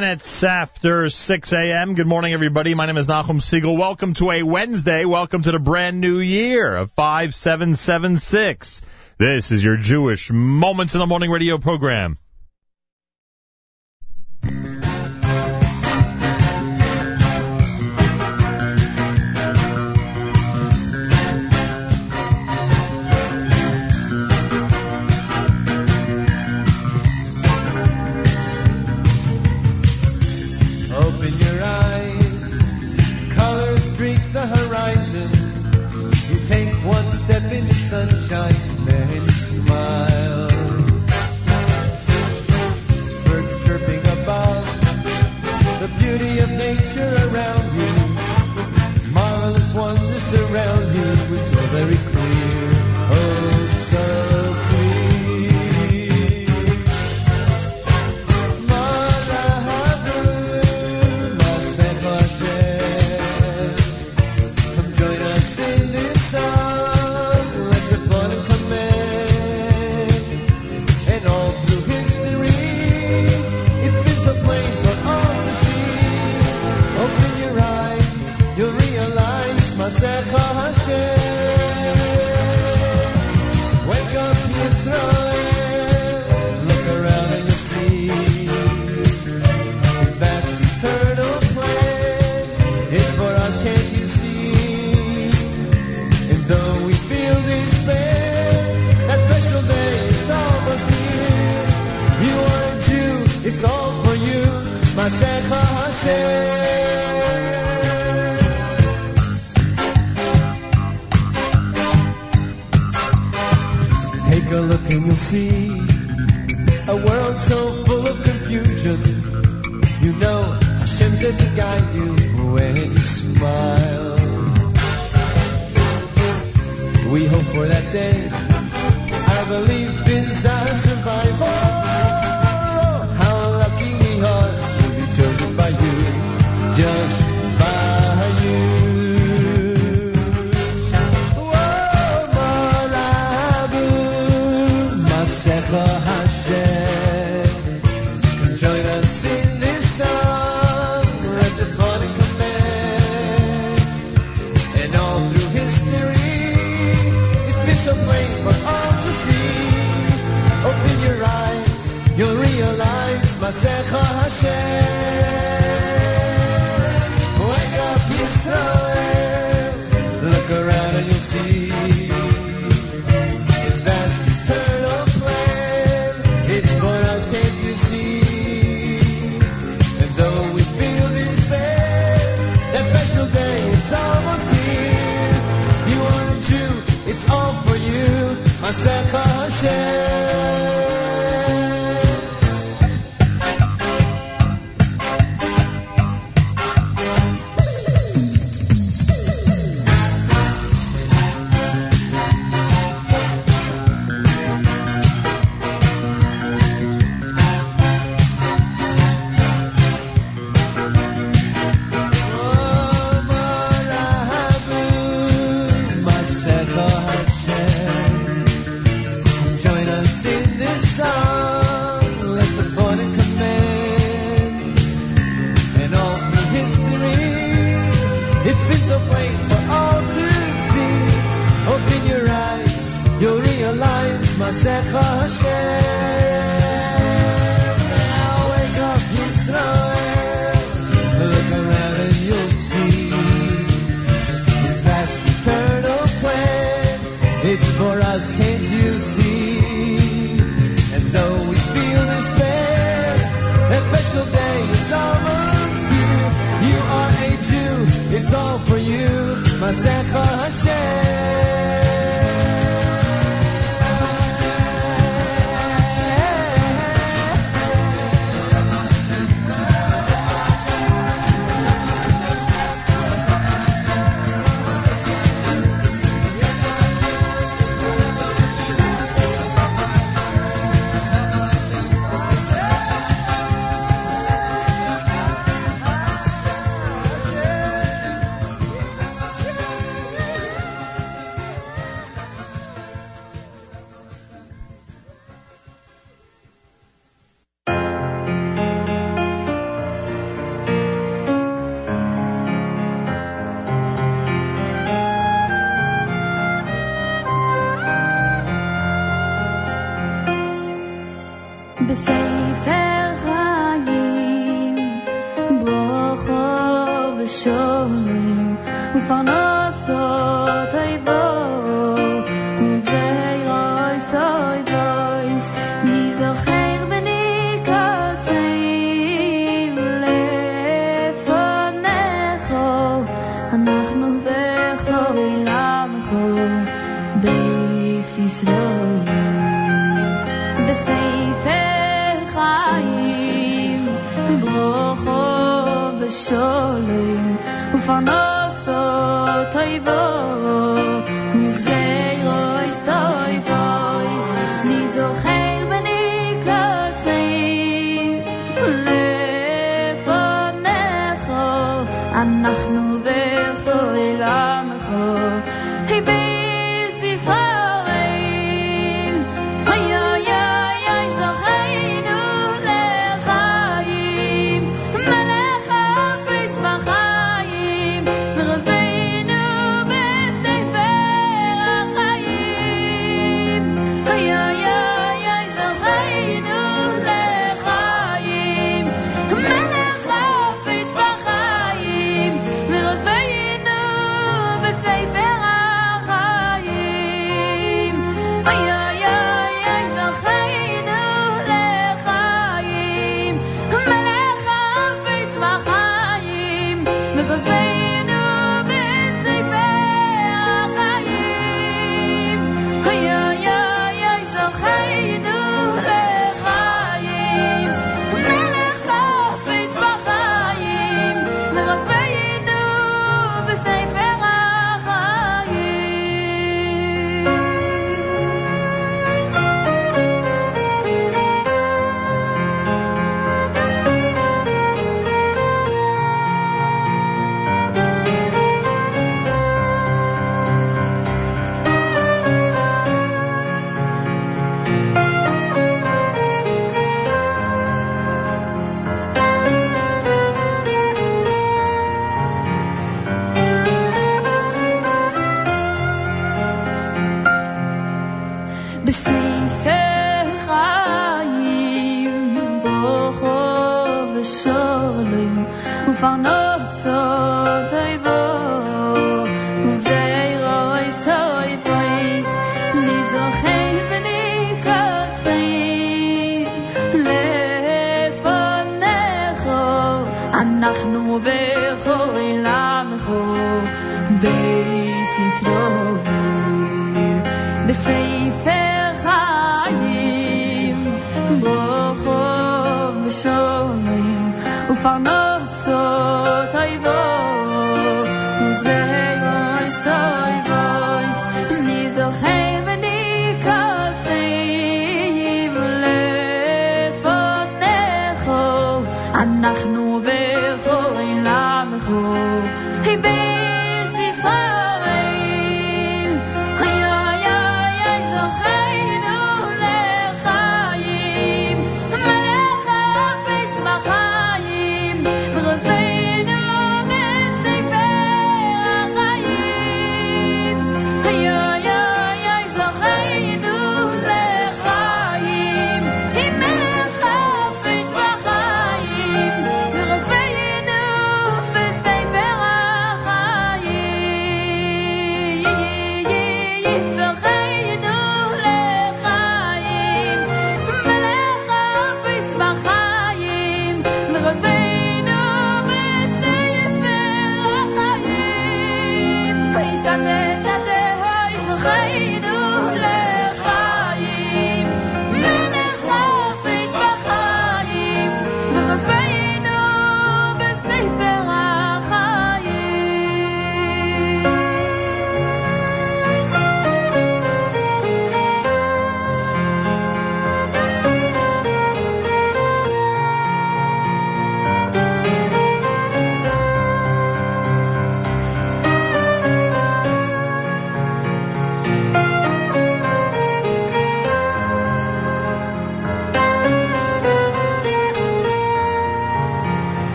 minutes after 6 a.m. Good morning, everybody. My name is Nachum Segal. Welcome to a Wednesday. Welcome to the brand new year of 5776. This is your Jewish Moments in the Morning radio program.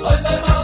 Hoy te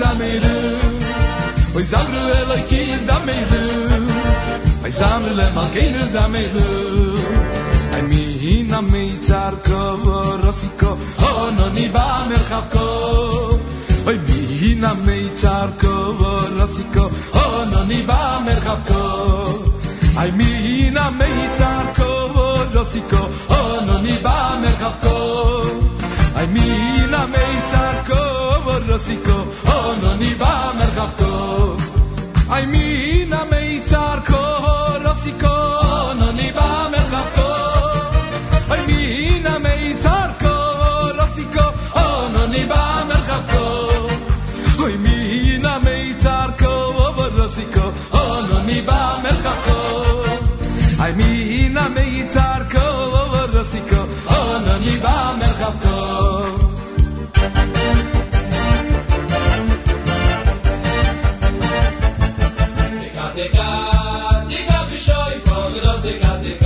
zamiru Oy zamru elakim zamiru Oy zamru lemakim zamiru Ay mi hina meitzar kovo rosiko ono ni ba merchavko Oy hina meitzar kovo rosiko ono ni ba merchavko Ay hina meitzar kovo rosiko ono ni ba merchavko Ay hina meitzar kovo rosiko ono oh, ni ba merchavko Ay mina meitzar kovo rosiko ono oh, ni ba merchavko Ay mina meitzar kovo rosiko ono oh, ni ba merchavko Oy mina meitzar kovo rosiko ono ni ba merchavko Ay mina meitzar kovo rosiko cadê, cadê, cadê?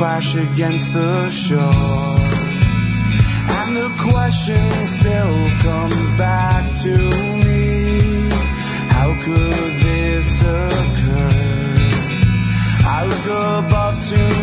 clash against the shore. And the question still comes back to me. How could this occur? I look above to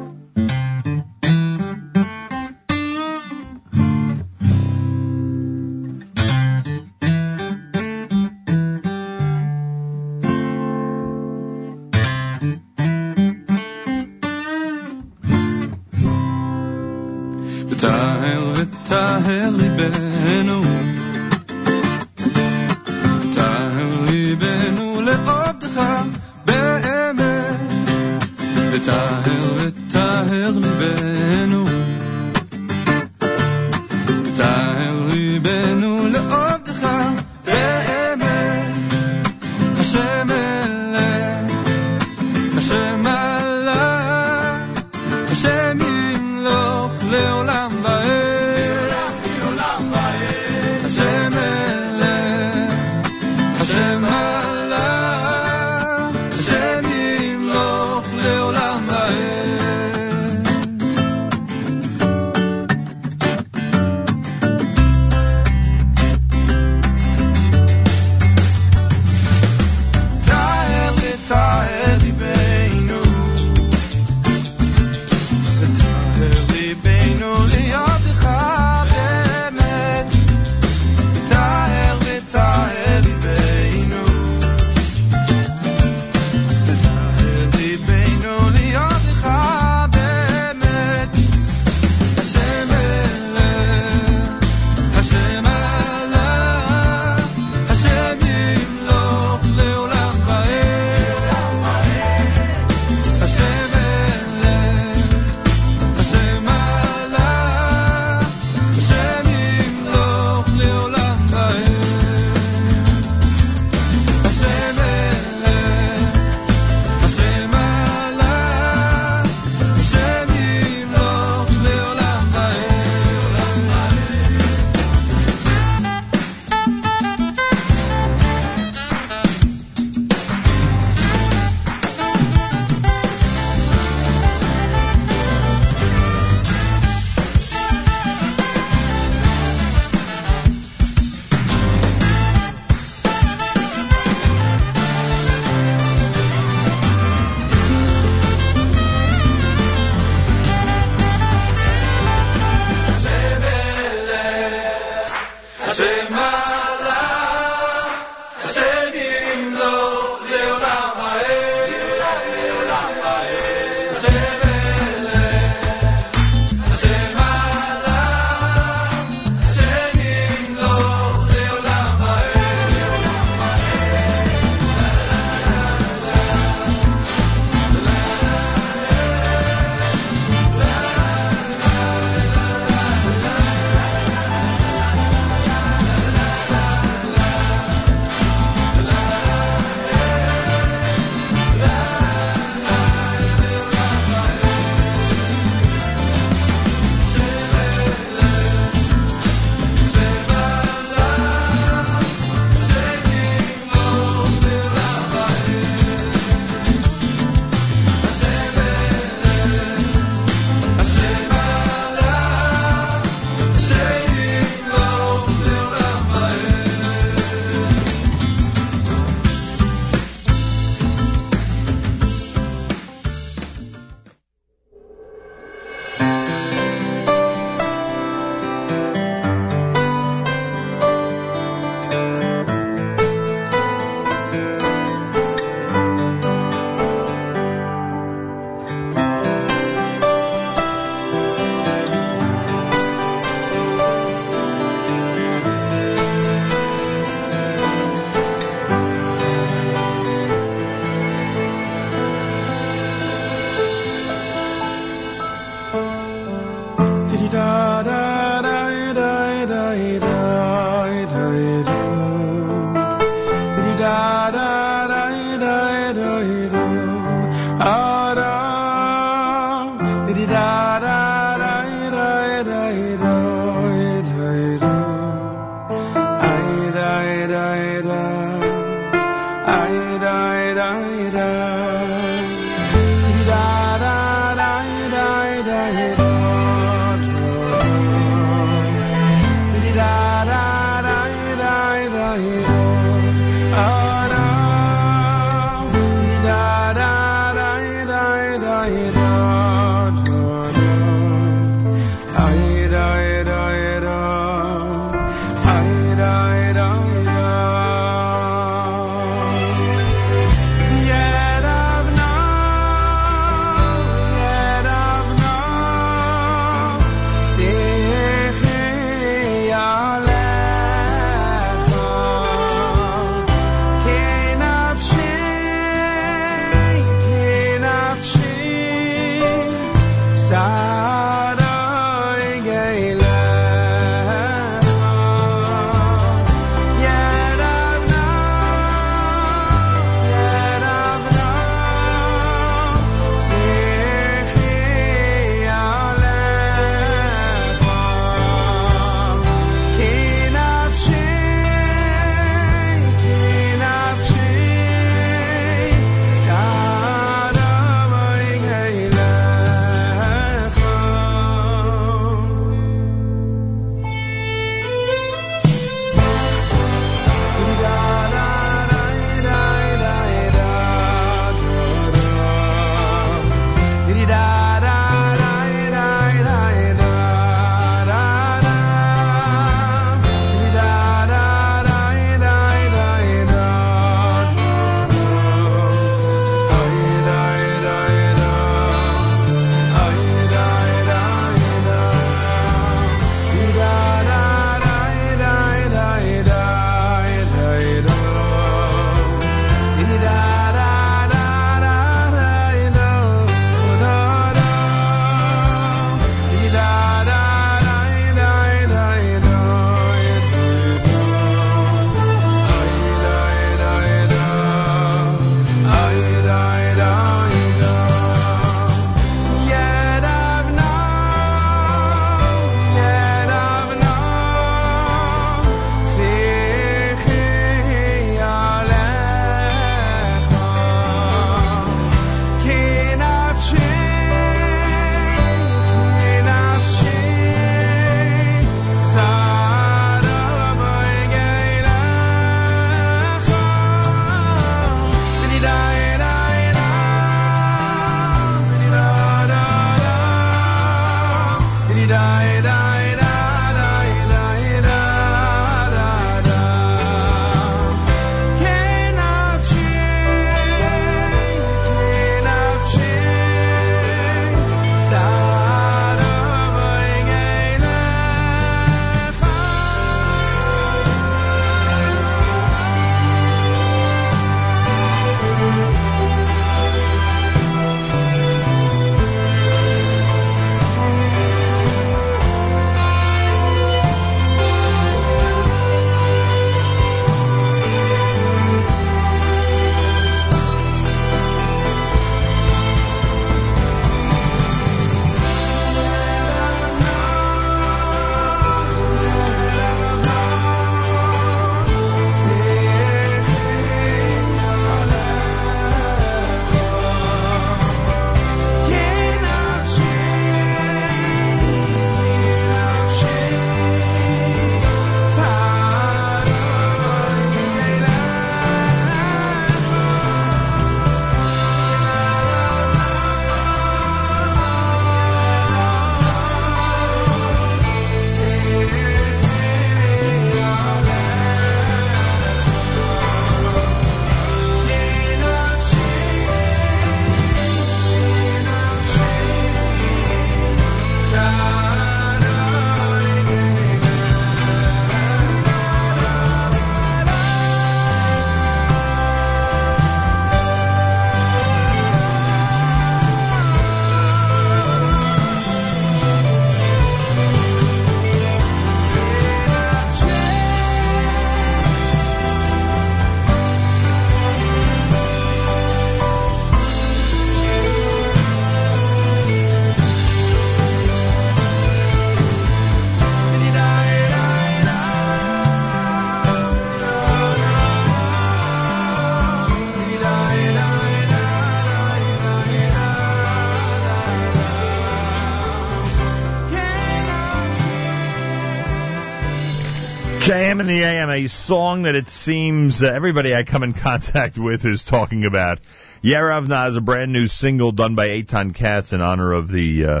JM in the AM, a song that it seems that everybody I come in contact with is talking about. Yeravna is a brand new single done by Eitan Katz in honor of the uh,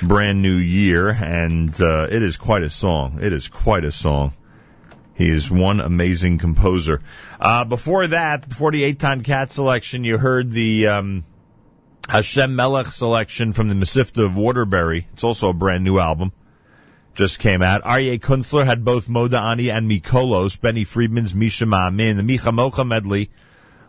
brand new year, and uh, it is quite a song. It is quite a song. He is one amazing composer. Uh, before that, before the Eitan Katz selection, you heard the um, Hashem Melech selection from the Mesivta of Waterbury. It's also a brand new album just came out. Aryeh Kunstler had both Moda Ani and Mikolos, Benny Friedman's Misha Ma'amin, the Micha Mocha medley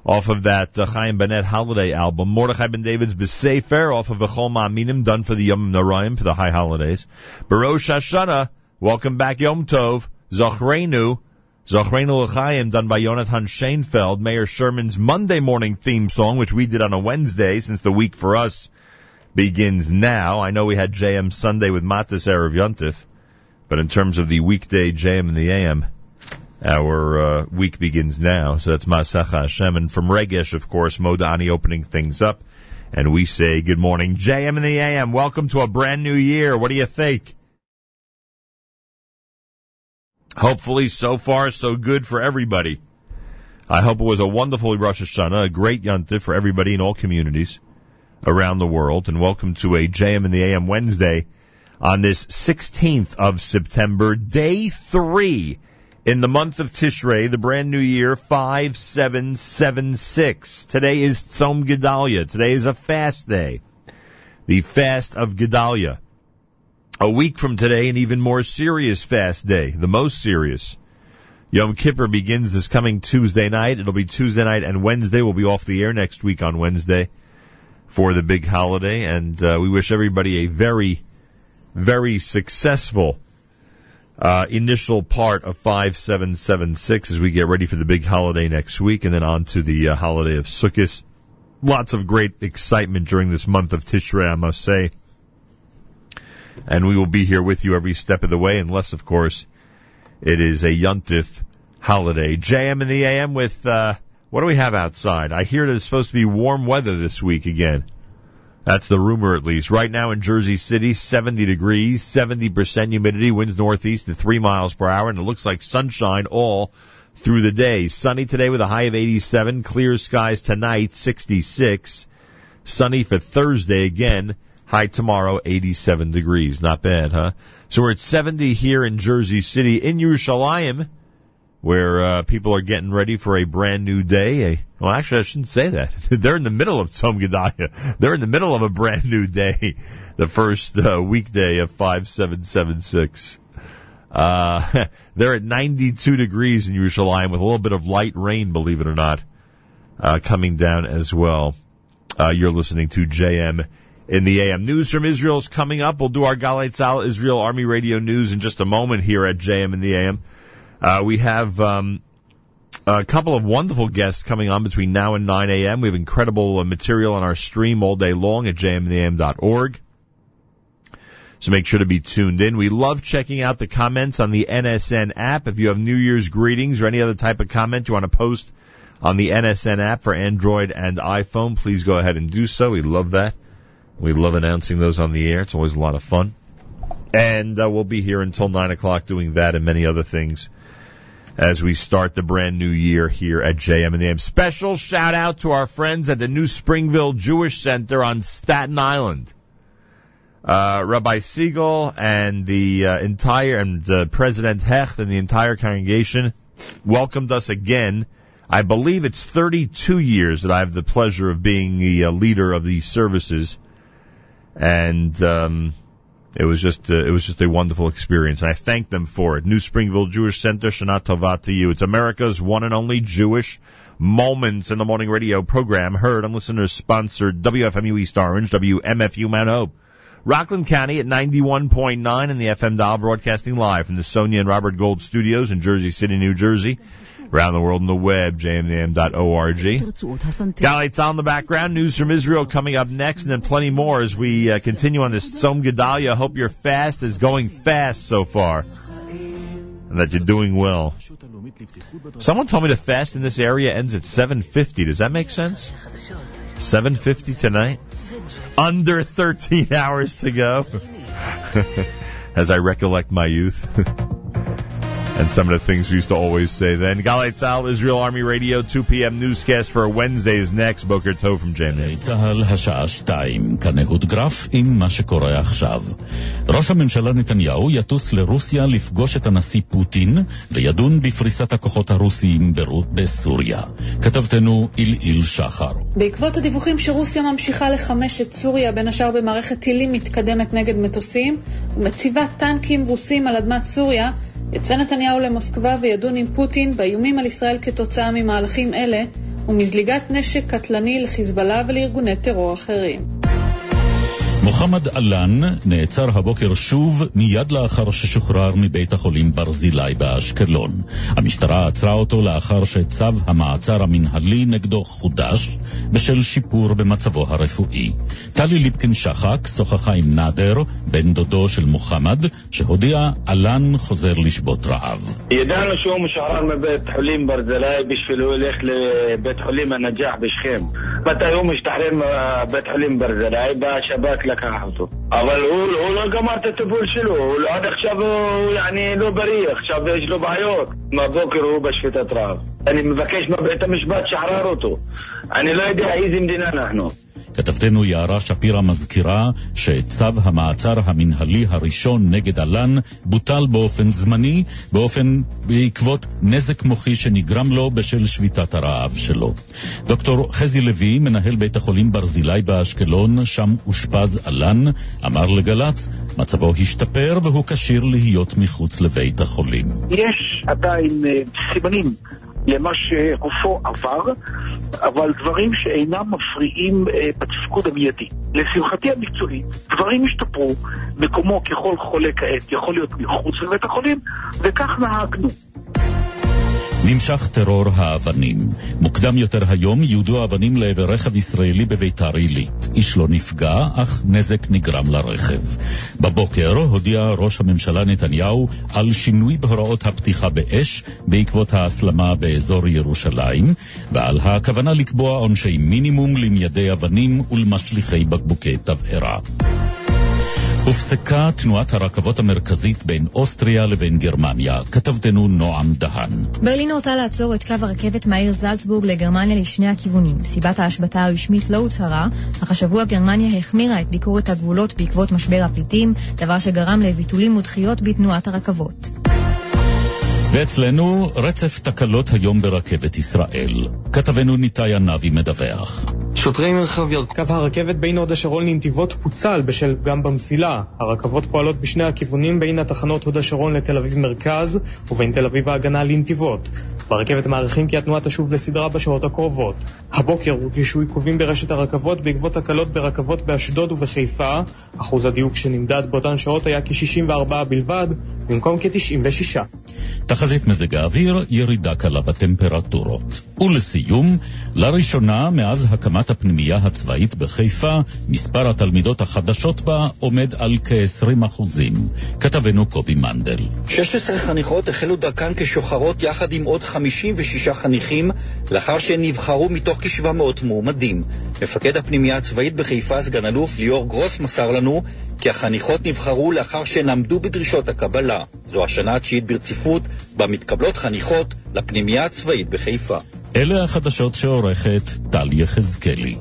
off of that uh, Chaim Bennett holiday album. Mordechai Ben David's Besefer off of Echol Ma'aminim, done for the Yamim Noraim, for the high holidays. Barosh Hashanah, welcome back Yom Tov, Zochreinu, Zochreinu L'chaim, done by Yonatan Shainfeld, Mayor Sherman's Monday morning theme song, which we did on a Wednesday, since the week for us begins now. I know we had JM Sunday with Matis Erev Yontif. But in terms of the weekday JM and the AM, our uh, week begins now. So that's Masacha Hashem. And from Regesh, of course, Modani opening things up. And we say good morning, JM and the AM. Welcome to a brand new year. What do you think? Hopefully, so far, so good for everybody. I hope it was a wonderful Rosh Hashanah, a great Yontif for everybody in all communities around the world. And welcome to a JM and the AM Wednesday on this 16th of September, day three in the month of Tishrei, the brand new year, 5776. Today is Tzom Gedalia. Today is a fast day. The fast of Gedalia. A week from today, an even more serious fast day, the most serious. Yom Kippur begins this coming Tuesday night. It'll be Tuesday night and Wednesday. We'll be off the air next week on Wednesday for the big holiday, and uh, we wish everybody a very very successful uh, initial part of 5776 as we get ready for the big holiday next week and then on to the uh, holiday of Sukkot. Lots of great excitement during this month of Tishrei, I must say. And we will be here with you every step of the way, unless, of course, it is a Yuntif holiday. JM in the AM with, uh, what do we have outside? I hear that it's supposed to be warm weather this week again. That's the rumor at least. Right now in Jersey City, 70 degrees, 70% humidity, winds northeast at 3 miles per hour, and it looks like sunshine all through the day. Sunny today with a high of 87, clear skies tonight, 66. Sunny for Thursday again, high tomorrow, 87 degrees. Not bad, huh? So we're at 70 here in Jersey City. In Yerushalayim, where uh, people are getting ready for a brand new day. A, well, actually, I shouldn't say that. They're in the middle of Tzom Gedalia. They're in the middle of a brand new day, the first uh, weekday of 5776. Uh, they're at 92 degrees in Yerushalayim with a little bit of light rain, believe it or not, uh, coming down as well. Uh, you're listening to JM in the AM. News from Israel is coming up. We'll do our Galei Tzahal Israel Army Radio News in just a moment here at JM in the AM. Uh, we have um, a couple of wonderful guests coming on between now and 9 a.m. We have incredible uh, material on our stream all day long at jmnam.org. So make sure to be tuned in. We love checking out the comments on the NSN app. If you have New Year's greetings or any other type of comment you want to post on the NSN app for Android and iPhone, please go ahead and do so. We love that. We love announcing those on the air. It's always a lot of fun. And uh, we'll be here until 9 o'clock doing that and many other things as we start the brand new year here at JM and the AM. Special shout out to our friends at the New Springville Jewish Center on Staten Island. Uh, Rabbi Siegel and the uh, entire and uh, President Hecht and the entire congregation welcomed us again. I believe it's 32 years that I have the pleasure of being the uh, leader of these services, and um, it was just uh, it was just a wonderful experience. And I thank them for it. New Springville Jewish Center, Shana Tova to you. It's America's one and only Jewish Moments in the Morning Radio program, heard on listeners sponsored WFMU East Orange, WMFU Mount Hope. Rockland County at 91.9 in the FM dial broadcasting live from the Sonia and Robert Gold studios in Jersey City, New Jersey. Around the world on the web, jmnam.org. Galei Tzahal in the background. News from Israel coming up next, and then plenty more as we uh, continue on this Tzom Gedaliah. Hope your fast is going fast so far, and that you're doing well. Someone told me the fast in this area ends at 7:50. Does that make sense? 7:50 tonight. Under 13 hours to go. as I recollect my youth. and some of the things we used to always say then. Galei Tzahal, Israel Army Radio, 2 p.m. newscast for Wednesdays next. Boker Tov from Germany. צה"ל השעה שתיים, כנהות גרף עם מה שקורה עכשיו. ראש הממשלה נתניהו יטוס לרוסיה לפגוש את הנשיא פוטין וידון בפריסת הכוחות הרוסיים בסוריה. כתבתנו אלעיל שחר. בעקבות הדיווחים שרוסיה ממשיכה לחמש את סוריה, בין השאר במערכת טילים מתקדמת נגד מטוסים, ומציבה טנקים רוסים על אדמת סוריה, יצא נתניהו למוסקבה וידון עם פוטין באיומים על ישראל כתוצאה ממהלכים אלה, ומזליגת נשק קטלני לחיזבאללה ולארגוני טרור אחרים. מוחמד עלן נעצר הבוקר שוב מיד לאחר ששוחרר מבית החולים ברזילי באשקלון. המשטרה עצרה אותו לאחר שצו המעצר המנהלי נגדו חודש בשל שיפור במצבו הרפואי. טלי ליפקין שחק שוחחה עם נאדר, בן דודו של מוחמד, שהודיע עלן חוזר לשבות רעב. ידענו שהוא משוחרר מבית חולים ברזילי בשביל הוא ילך לבית חולים הנג'אח בשכם. מתי הוא משתחרר מבית חולים ברזילי, בא השב"כ לקח אותו. אבל הוא, הוא לא גמר את הטיפול שלו, הוא, עד עכשיו הוא יעני לא בריא, עכשיו יש לו בעיות. מהבוקר הוא בשביתת רעב. אני מבקש מבית המשפט שחרר אותו. אני לא יודע איזה מדינה אנחנו. כתבתנו יערה שפירא מזכירה שצו המעצר המנהלי הראשון נגד אלן בוטל באופן זמני, באופן בעקבות נזק מוחי שנגרם לו בשל שביתת הרעב שלו. דוקטור חזי לוי, מנהל בית החולים ברזילי באשקלון, שם אושפז אלן, אמר לגל"צ, מצבו השתפר והוא כשיר להיות מחוץ לבית החולים. יש עדיין אה, סימנים למה שגופו עבר, אבל דברים שאינם מפריעים אה, בתפקוד המיידי. לשמחתי המקצועית, דברים השתפרו, מקומו ככל חולה כעת יכול להיות מחוץ לבית החולים, וכך נהגנו. נמשך טרור האבנים. מוקדם יותר היום יודו אבנים לעבר רכב ישראלי בביתר עילית. איש לא נפגע, אך נזק נגרם לרכב. בבוקר הודיע ראש הממשלה נתניהו על שינוי בהוראות הפתיחה באש בעקבות ההסלמה באזור ירושלים, ועל הכוונה לקבוע עונשי מינימום למיידי אבנים ולמשליכי בקבוקי תבערה. הופסקה תנועת הרכבות המרכזית בין אוסטריה לבין גרמניה. כתבתנו נועם דהן. ברלין רוצה לעצור את קו הרכבת מהעיר זלצבורג לגרמניה לשני הכיוונים. סיבת ההשבתה הרשמית לא הוצהרה, אך השבוע גרמניה החמירה את ביקורת הגבולות בעקבות משבר הפליטים, דבר שגרם לביטולים ודחיות בתנועת הרכבות. ואצלנו רצף תקלות היום ברכבת ישראל. כתבנו ניתאי ענבי מדווח. שוטרי מרחב ירקון. קו הרכבת בין הוד השרון לנתיבות פוצל בשל פגם במסילה. הרכבות פועלות בשני הכיוונים בין התחנות הוד השרון לתל אביב מרכז ובין תל אביב ההגנה לנתיבות. ברכבת מעריכים כי התנועה תשוב לסדרה בשעות הקרובות. הבוקר הורגשו עיכובים ברשת הרכבות בעקבות תקלות ברכבות באשדוד ובחיפה. אחוז הדיוק שנמדד באותן שעות היה כ-64 בלבד, במקום כ-96. תחזית מזג האוויר, ירידה קלה בטמפרטורות. ולסיום, לראשונה מאז הקמת הפנימייה הצבאית בחיפה, מספר התלמידות החדשות בה עומד על כ-20 אחוזים. כתבנו קובי מנדל. 16 חניכות החלו דרכן כשוחרות יחד עם עוד 56 חניכים, לאחר שהן נבחרו מתוך כ-700 מועמדים. מפקד הפנימייה הצבאית בחיפה, סגן אלוף ליאור גרוס, מסר לנו כי החניכות נבחרו לאחר שהן עמדו בדרישות הקבלה. זו השנה התשיעית ברציפות בה מתקבלות חניכות לפנימייה הצבאית בחיפה. אלה החדשות שעורכת טל יחזקאלי.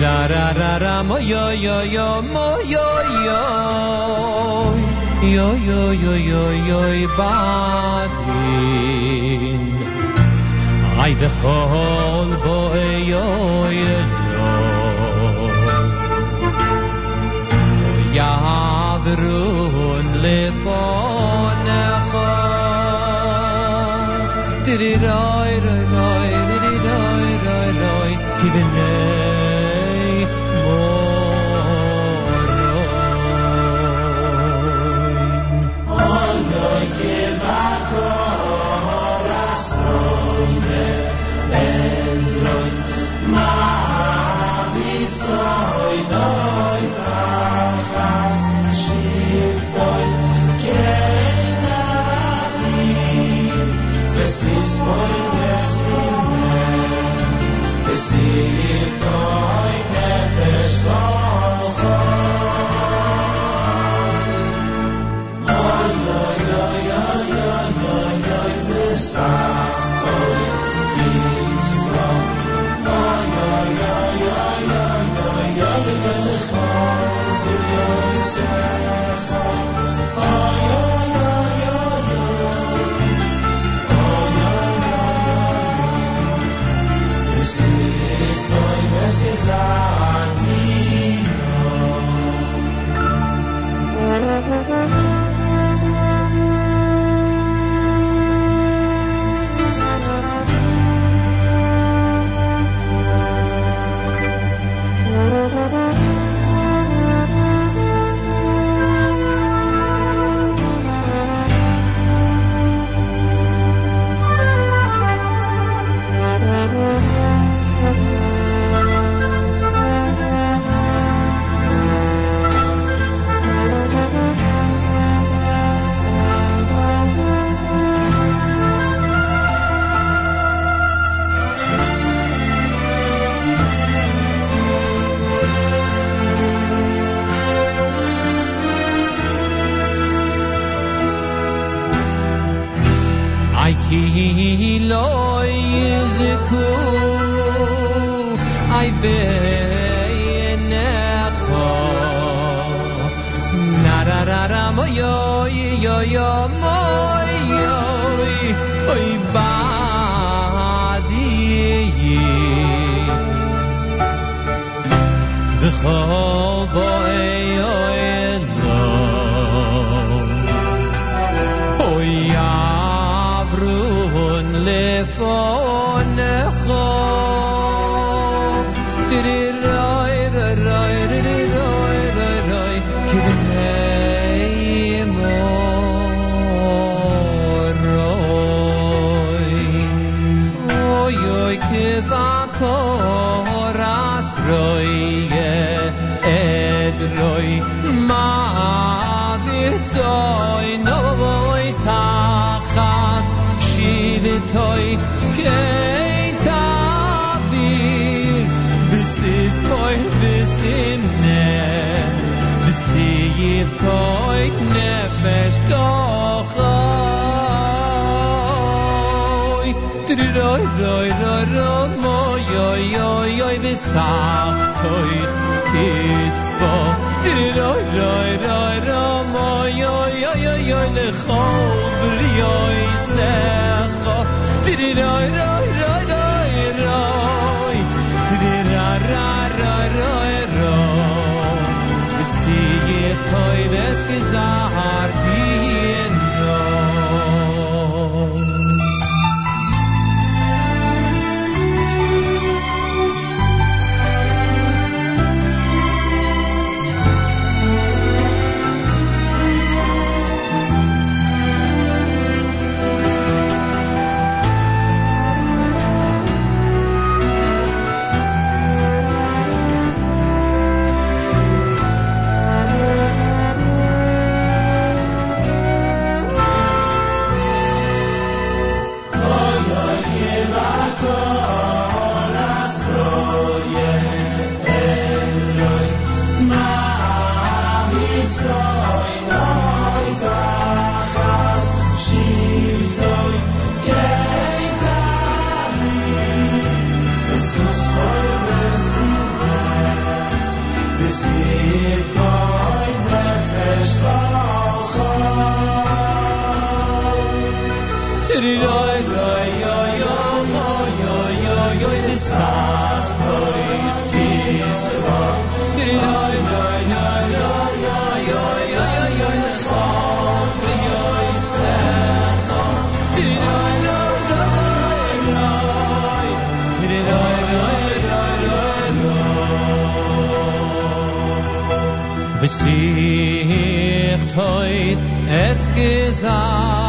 ra ra ra ra mo yo yo yo mo yo yo. Yo yo yo yo yo badin ay bo yo yo. מו יו יו יו יו יו יו יו בדין אי וכל בואי יו יו יעברון לפונך Diddy-doy, doy-doy, diddy-doy, doy-doy, kibinei I sach toi kids bo. Dir loy loy loy ro mo yo yo yo yo le khob li yo se kho dir loy loy loy loy ro dir ra ra ra ro ro si ye toi des gezahar Wisst ihr heut es gesagt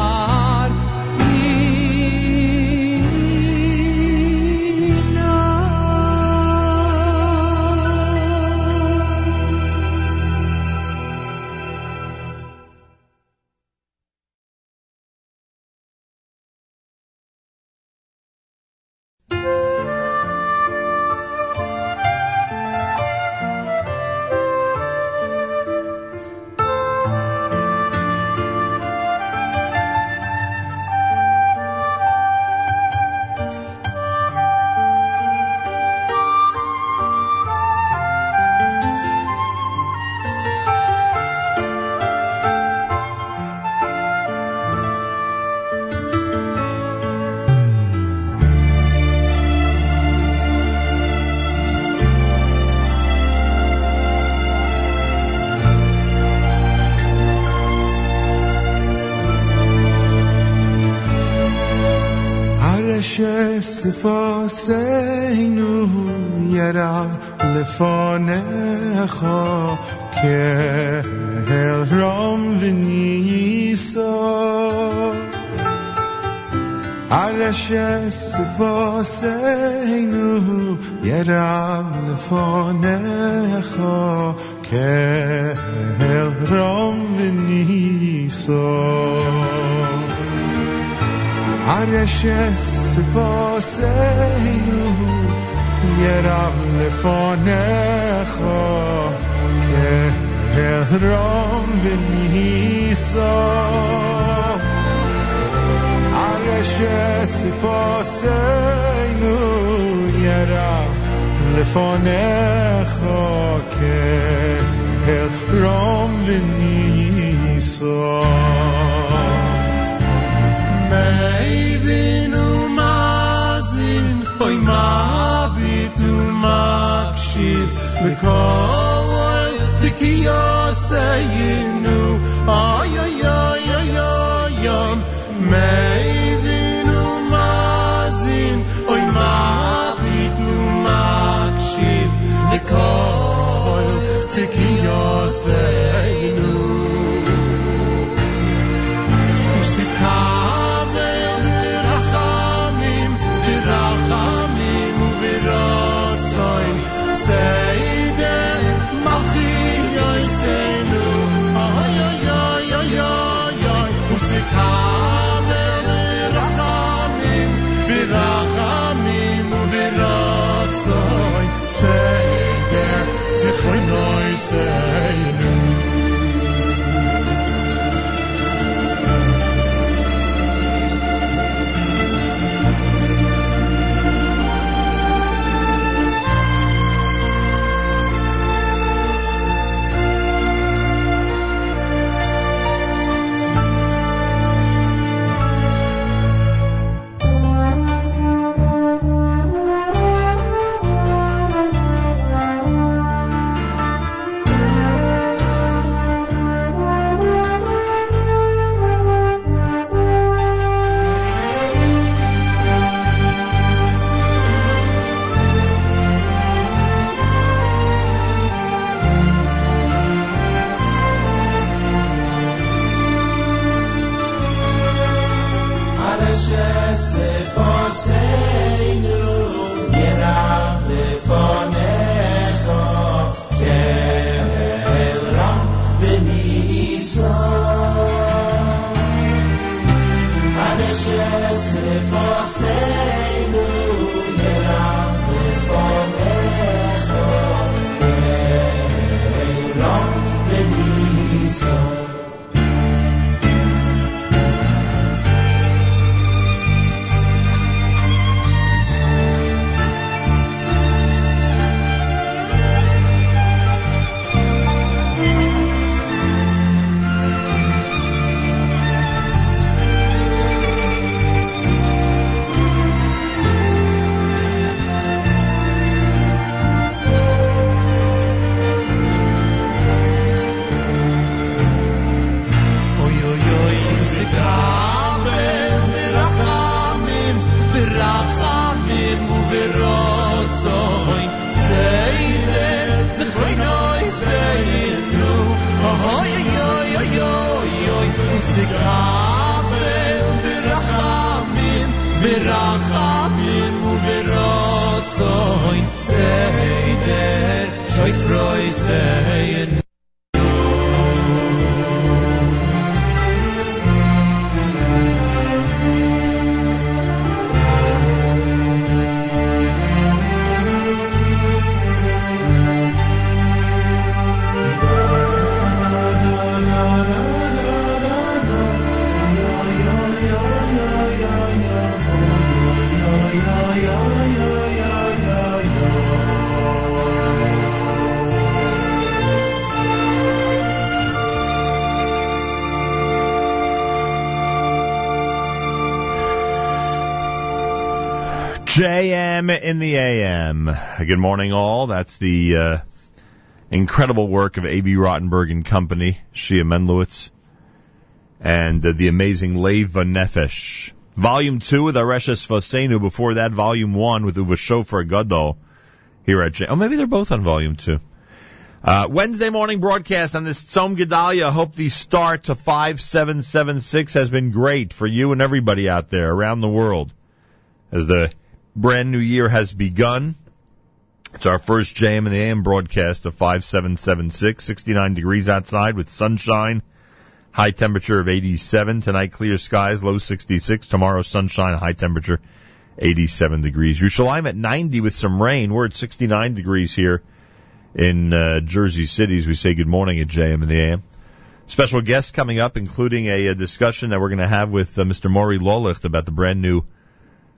פוסנו ירב לפונך כאל רום וניסו הרשס פוסנו ירב לפונך כהרום וניסו نشستی فاسینون یرم لفان خاک هل رام به نیسان JM in the AM. Good morning, all. That's the uh, incredible work of A.B. Rottenberg and Company, Shia Mendlowitz, and uh, the amazing Leva Nefesh. Volume 2 with Areshes Fosenu. Before that, Volume 1 with Uva Shofar Gadol here at J. Oh, maybe they're both on Volume 2. Uh, Wednesday morning broadcast on this Tzom Gedaliah. Hope the start to 5776 has been great for you and everybody out there around the world as the brand new year has begun. It's our first JM in the AM broadcast of 5776, 69 degrees outside with sunshine, high temperature of 87. Tonight clear skies, low 66. Tomorrow sunshine, high temperature 87 degrees. Yerushalayim at 90 with some rain. We're at 69 degrees here in uh, Jersey City as we say good morning at JM in the AM. Special guests coming up, including a, a discussion that we're going to have with uh, Mr. Maury Laulicht about the brand new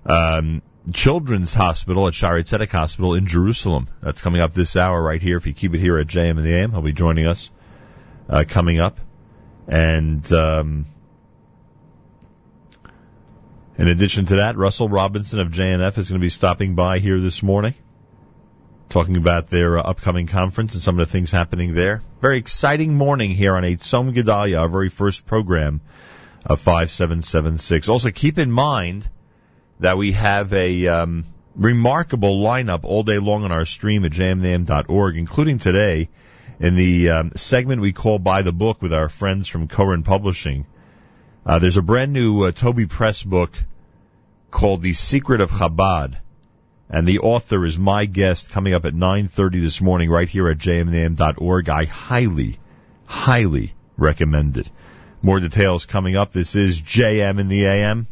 um, Children's Hospital at Shaare Zedek Hospital in Jerusalem. That's coming up this hour right here. If you keep it here at JM in the AM, he'll be joining us uh, coming up. And um, in addition to that, Russell Robinson of JNF is going to be stopping by here this morning, talking about their uh, upcoming conference and some of the things happening there. Very exciting morning here on a Tzom Gedaliah, our very first program of 5776. Also, keep in mind that we have a um, remarkable lineup all day long on our stream at jmnam.org, including today in the um, segment we call By the Book with our friends from Koren Publishing. Uh, there's a brand new uh, Toby Press book called The Secret of Chabad, and the author is my guest coming up at 9.30 this morning right here at jmnam.org. I highly, highly recommend it. More details coming up. This is JM in the AM.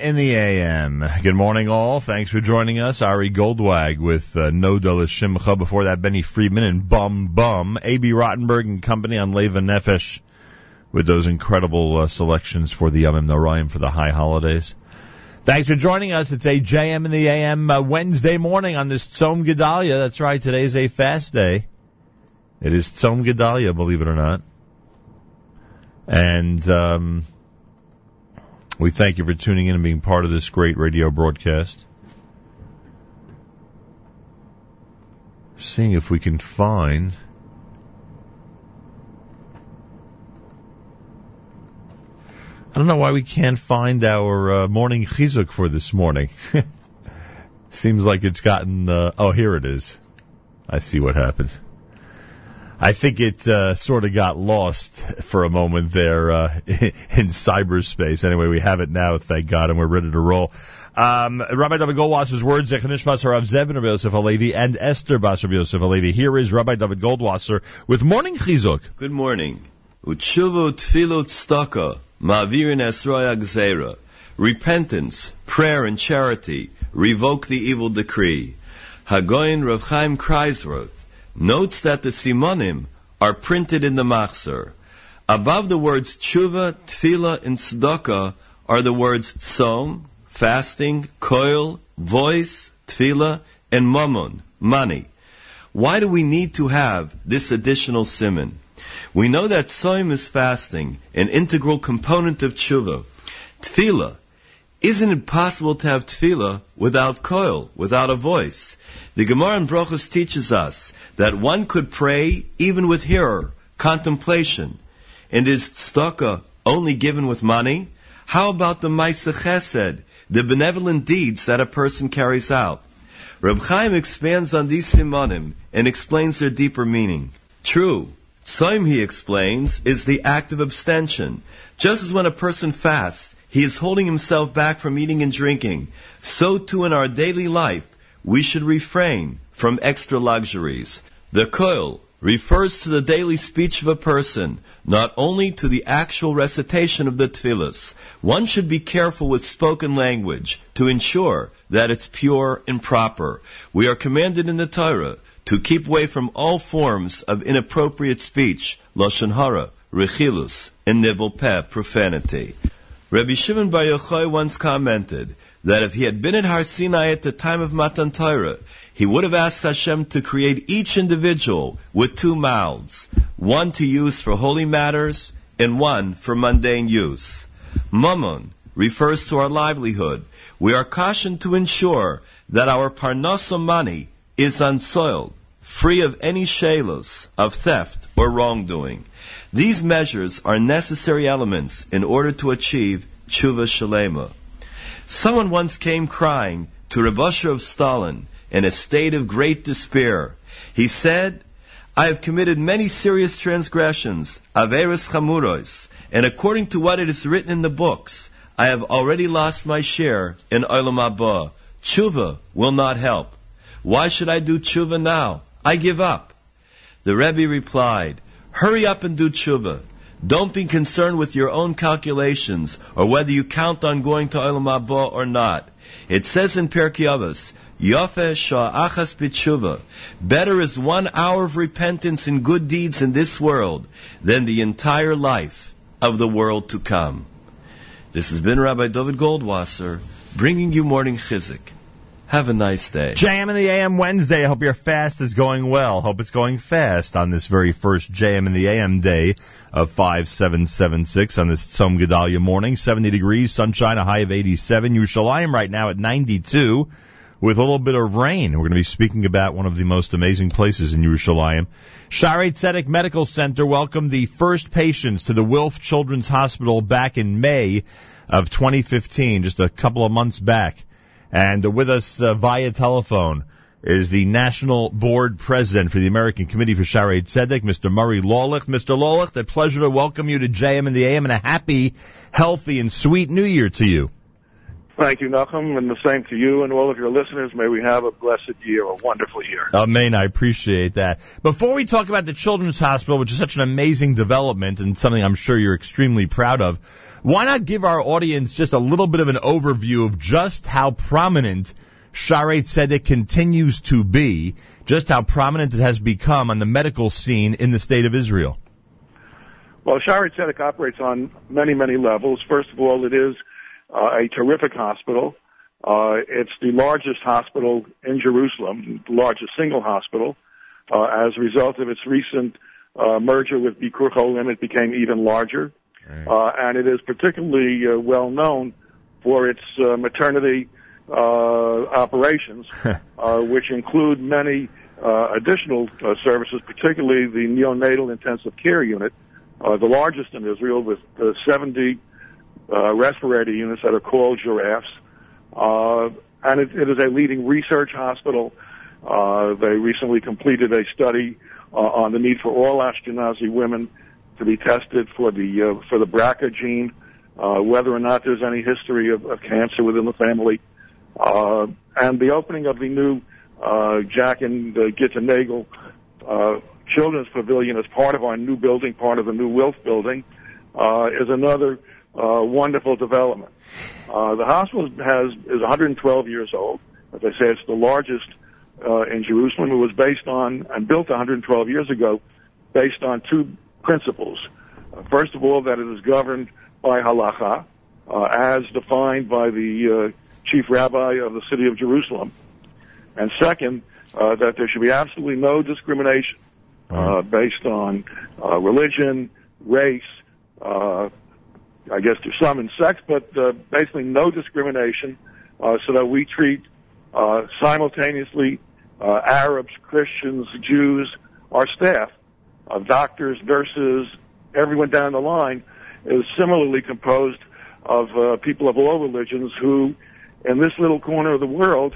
In the AM. Good morning, all. Thanks for joining us. Ari Goldwag with uh, No Dala Shimcha. Before that, Benny Friedman and Bum Bum. A.B. Rottenberg and Company on Leva Nefesh with those incredible uh, selections for the Yamim Noraim for the high holidays. Thanks for joining us. It's a JM in the AM uh, Wednesday morning on this Tzom Gedaliah. That's right. Today's a fast day. It is Tzom Gedaliah, believe it or not. And, um, we thank you for tuning in and being part of this great radio broadcast. Seeing if we can find. I don't know why we can't find our uh, morning chizuk for this morning. Seems like it's gotten. Uh, oh, here it is. I see what happened. I think it uh, sort of got lost for a moment there uh, in cyberspace. Anyway, we have it now, thank God, and we're ready to roll. Um, Rabbi Dovid Goldwasser's words, Zechanishmas Harav Zeb and Rabbi Yosef Alevi, and Esther Bas Rabbi Yosef Alevi. Here is Rabbi Dovid Goldwasser with Morning Chizuk. Good morning. Utshuvu tfilo tztaka, ma'avirin esroya gzeira. Repentance, prayer, and charity revoke the evil decree. Hagoyin Rav Chaim Kreiswirth notes that the simonim are printed in the machzor. Above the words tshuva, tefillah, and tzedakah are the words tzom, fasting, koil, voice, tefillah, and mammon, money. Why do we need to have this additional simon? We know that tzom is fasting, an integral component of tshuva. Tefillah, isn't it possible to have tefillah without koil, without a voice? The Gemara in Brochus teaches us that one could pray even with hirhur, contemplation. And is tzedakah only given with money? How about the Maisa Chesed, the benevolent deeds that a person carries out? Reb Chaim expands on these simonim and explains their deeper meaning. True, Tzom, he explains, is the act of abstention. Just as when a person fasts, he is holding himself back from eating and drinking, so too in our daily life, we should refrain from extra luxuries. The koil refers to the daily speech of a person, not only to the actual recitation of the tefillahs. One should be careful with spoken language to ensure that it's pure and proper. We are commanded in the Torah to keep away from all forms of inappropriate speech, lashon hara, rechilus, and nivel peh, profanity. Rabbi Shimon Bar Yochai once commented that if he had been at Har Sinai at the time of Matan Torah, he would have asked Hashem to create each individual with two mouths, one to use for holy matters and one for mundane use. Mammon refers to our livelihood. We are cautioned to ensure that our parnasa money is unsoiled, free of any shalos, of theft or wrongdoing. These measures are necessary elements in order to achieve tshuva shalema. Someone once came crying to Reb Asher of Stolin in a state of great despair. He said, I have committed many serious transgressions, averis chamuros, and according to what it is written in the books, I have already lost my share in Olam Haba. Tshuva will not help. Why should I do tshuva now? I give up. The Rebbe replied, Hurry up and do tshuva. Don't be concerned with your own calculations or whether you count on going to Olam Haba or not. It says in Pirkei Avos, Yofe sha'achas b'tshuva. Better is one hour of repentance and good deeds in this world than the entire life of the world to come. This has been Rabbi Dovid Goldwasser bringing you morning chizuk. Have a nice day. JM in the AM Wednesday. I hope your fast is going well. Hope it's going fast on this very first JM in the AM day of 5776 on this Tzom Gedaliah morning. 70 degrees, sunshine, a high of 87. Yerushalayim right now at 92 with a little bit of rain. We're going to be speaking about one of the most amazing places in Yerushalayim. Shaare Zedek Medical Center welcomed the first patients to the Wilf Children's Hospital back in May of 2015, just a couple of months back. And with us uh, via telephone is the National Board President for the American Committee for Shaare Zedek, Mr. Murray Laulicht. Mr. Laulicht, a pleasure to welcome you to JM and the AM and a happy, healthy, and sweet New Year to you. Thank you, Nachum, and the same to you and all of your listeners. May we have a blessed year, a wonderful year. Amen. I appreciate that. Before we talk about the Children's Hospital, which is such an amazing development and something I'm sure you're extremely proud of, why not give our audience just a little bit of an overview of just how prominent Shaare Zedek continues to be, just how prominent it has become on the medical scene in the state of Israel? Well, Shaare Zedek operates on many, many levels. First of all, it is uh, a terrific hospital. Uh, it's the largest hospital in Jerusalem, the largest single hospital. Uh, as a result of its recent uh, merger with Bikur Cholim, it became even larger. Uh, and it is particularly uh, well known for its uh, maternity uh, operations, uh, which include many uh, additional uh, services, particularly the neonatal intensive care unit, uh, the largest in Israel with uh, 70 uh, respirator units that are called giraffes. Uh, and it, it is a leading research hospital. Uh, they recently completed a study uh, on the need for all Ashkenazi women to be tested for the uh, for the BRCA gene, uh, whether or not there's any history of, of cancer within the family, uh, and the opening of the new uh, Jack and uh, Gitta Nagel uh, Children's Pavilion as part of our new building, part of the new Wilf building, uh, is another uh, wonderful development. Uh, the hospital has is 112 years old. As I say, it's the largest uh, in Jerusalem. It was based on and built 112 years ago, based on two principles. Uh, first of all, that it is governed by halacha, uh, as defined by the uh, chief rabbi of the city of Jerusalem. And second, uh, that there should be absolutely no discrimination uh, based on uh, religion, race, uh, I guess there's some in sex, but uh, basically no discrimination, uh, so that we treat uh, simultaneously uh, Arabs, Christians, Jews, our staff, uh, doctors, nurses, everyone down the line is similarly composed of uh, people of all religions who, in this little corner of the world,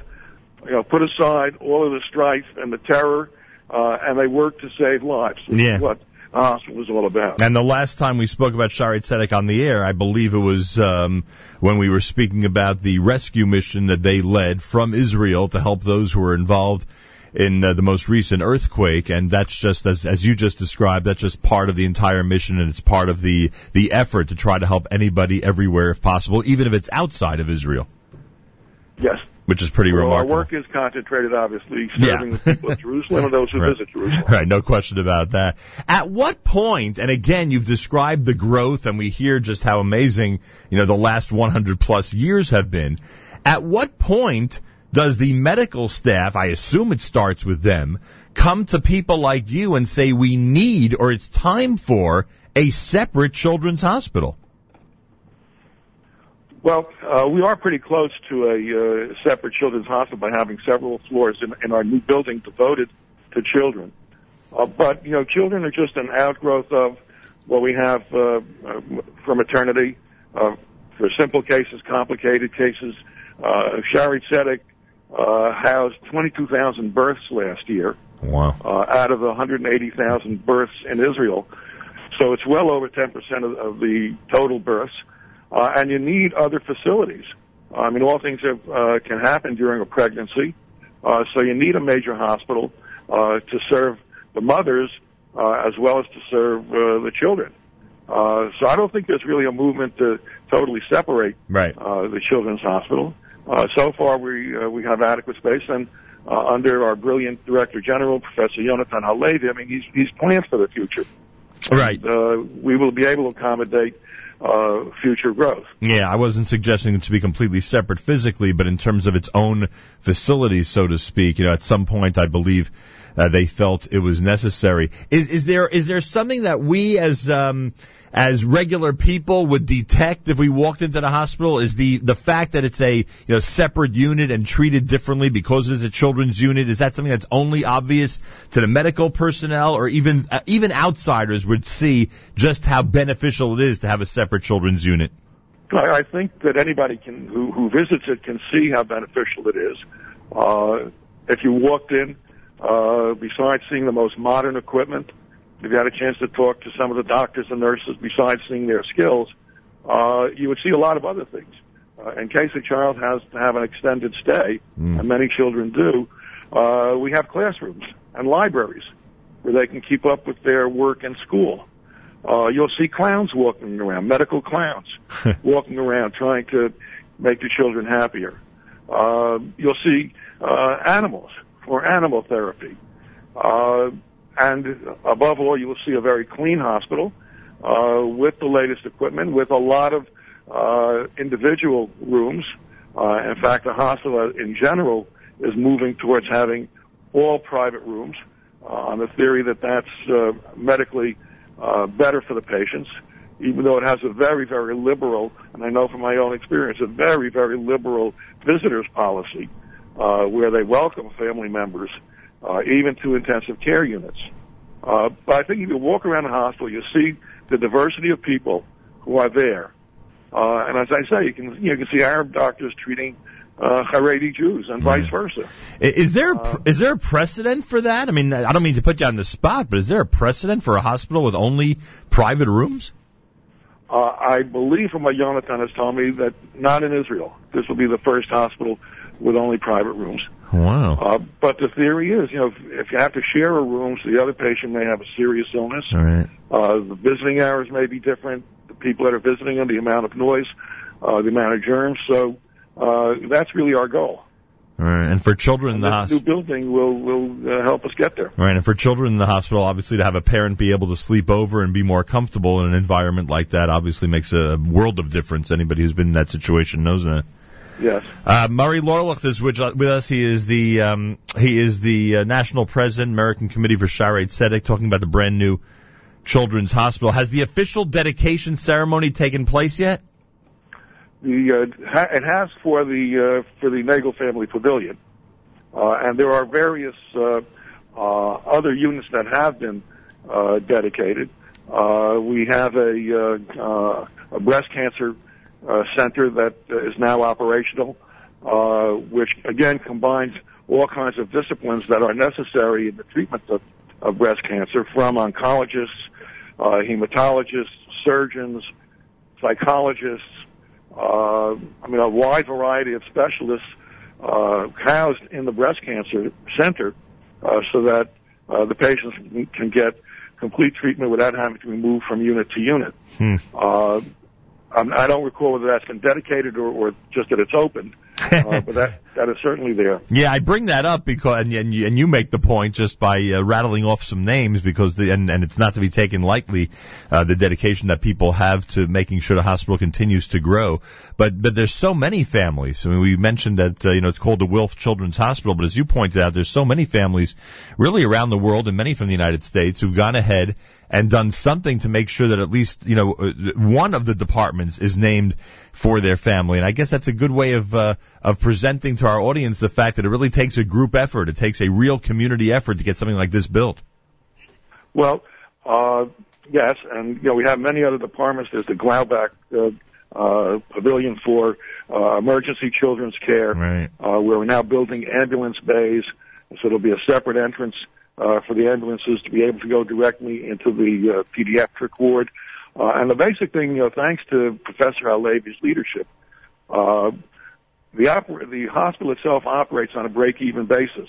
you know, put aside all of the strife and the terror, uh, and they work to save lives. Yeah. what the hospital was all about. And the last time we spoke about Shaare Zedek on the air, I believe it was um, when we were speaking about the rescue mission that they led from Israel to help those who were involved in uh, the most recent earthquake. And that's just as as you just described. That's just part of the entire mission, and it's part of the the effort to try to help anybody everywhere if possible, even if it's outside of Israel, Yes. which is pretty Well, our work is concentrated, obviously, serving the people of Jerusalem and those who Right. visit Jerusalem. Right, no question about that. At what point, and again, you've described the growth and we hear just how amazing, you know, the last 100 plus years have been. At what point does the medical staff, I assume it starts with them, come to people like you and say we need or it's time for a separate children's hospital? Well, uh, we are pretty close to a uh, separate children's hospital by having several floors in, in our new building devoted to children. Uh, but, you know, children are just an outgrowth of what we have uh, uh, for maternity, uh, for simple cases, complicated cases. Uh, Shaare uh, housed 22,000 births last year. Wow. uh, out of 180,000 births in Israel. So it's well over 10% of, of the total births. Uh, and you need other facilities. I mean, all things have, uh, can happen during a pregnancy. Uh, so you need a major hospital uh, to serve the mothers uh, as well as to serve uh, the children. Uh, so I don't think there's really a movement to totally separate Right. uh, the children's hospital. Uh, so far, we uh, we have adequate space, and uh, under our brilliant director general, Professor Yonatan Halevi, I mean, he's he's planned for the future. Right. Uh, we will be able to accommodate uh, future growth. Yeah, I wasn't suggesting it to be completely separate physically, but in terms of its own facilities, so to speak, you know, at some point I believe uh, they felt it was necessary. Is, is there is there something that we as um, as regular people would detect if we walked into the hospital? Is the the fact that it's a you know separate unit and treated differently because it's a children's unit? Is that something that's only obvious to the medical personnel, or even uh, even outsiders would see just how beneficial it is to have a separate children's unit? I, think that anybody can who, who visits it can see how beneficial it is. Uh, if you walked in, uh, besides seeing the most modern equipment, if you had a chance to talk to some of the doctors and nurses, besides seeing their skills, uh, you would see a lot of other things. Uh, in case a child has to have an extended stay, and many children do, uh, we have classrooms and libraries where they can keep up with their work and school. Uh, you'll see clowns walking around, medical clowns walking around trying to make the children happier. Uh, you'll see uh, animals for animal therapy. Uh, and above all, you will see a very clean hospital uh, with the latest equipment, with a lot of uh, individual rooms. Uh, in fact, the hospital in general is moving towards having all private rooms uh, on the theory that that's uh, medically uh, better for the patients, even though it has a very, very liberal, and I know from my own experience, a very, very liberal visitors policy uh, where they welcome family members, uh, even to intensive care units. Uh, but I think if you walk around the hospital, you see the diversity of people who are there. Uh, and as I say, you can you, know, you can see Arab doctors treating uh, Haredi Jews and vice versa. I- Is there is there a precedent for that? I mean, I don't mean to put you on the spot, but is there a precedent for a hospital with only private rooms? Uh, I believe from what Jonathan has told me that not in Israel. This will be the first hospital with only private rooms. Wow. Uh, but the theory is, you know, if, if you have to share a room, so the other patient may have a serious illness. All right. Uh, the visiting hours may be different. The people that are visiting them, the amount of noise, uh, the amount of germs. So uh, that's really our goal. All right. And for children in the hospital. new building will will uh, help us get there. Right, and for children in the hospital, obviously to have a parent be able to sleep over and be more comfortable in an environment like that obviously makes a world of difference. Anybody who's been in that situation knows that. Yes. Uh, Murray Laulicht is with, with us. He is the um, he is the uh, national president, American Committee for Shaare Zedek, talking about the brand new children's hospital. Has the official dedication ceremony taken place yet? The uh, ha- it has for the uh, for the Nagel family pavilion, uh, and there are various uh, uh, other units that have been uh, dedicated. Uh, we have a, uh, uh, a breast cancer uh, center that uh, now operational, uh, which again combines all kinds of disciplines that are necessary in the treatment of, of breast cancer, from oncologists, uh, hematologists, surgeons, psychologists, uh, I mean, a wide variety of specialists uh, housed in the breast cancer center uh, so that uh, the patients can get complete treatment without having to be moved from unit to unit. Hmm. I'm, I don't recall whether that's been dedicated or, or just that it's open, uh, but that that is certainly there. Yeah, I bring that up because, and, and, you, and you make the point just by uh, rattling off some names because, the, and, and it's not to be taken lightly, uh, the dedication that people have to making sure the hospital continues to grow. But, but there's so many families. I mean, we mentioned that, uh, you know, it's called the Wilf Children's Hospital, but as you pointed out, there's so many families really around the world and many from the United States who've gone ahead and done something to make sure that at least, you know, uh, one of the departments is named for their family. And I guess that's a good way of, uh, of presenting to our audience the fact that it really takes a group effort. It takes a real community effort to get something like this built. Well, uh, yes, and you know we have many other departments. There's the Glaubach uh, uh, Pavilion for uh, Emergency Children's Care, right. uh, where we're now building ambulance bays. So there'll be a separate entrance uh, for the ambulances to be able to go directly into the uh, pediatric ward. Uh, and the basic thing, you know, thanks to Professor Halevi's leadership, uh, the oper- the hospital itself operates on a break-even basis.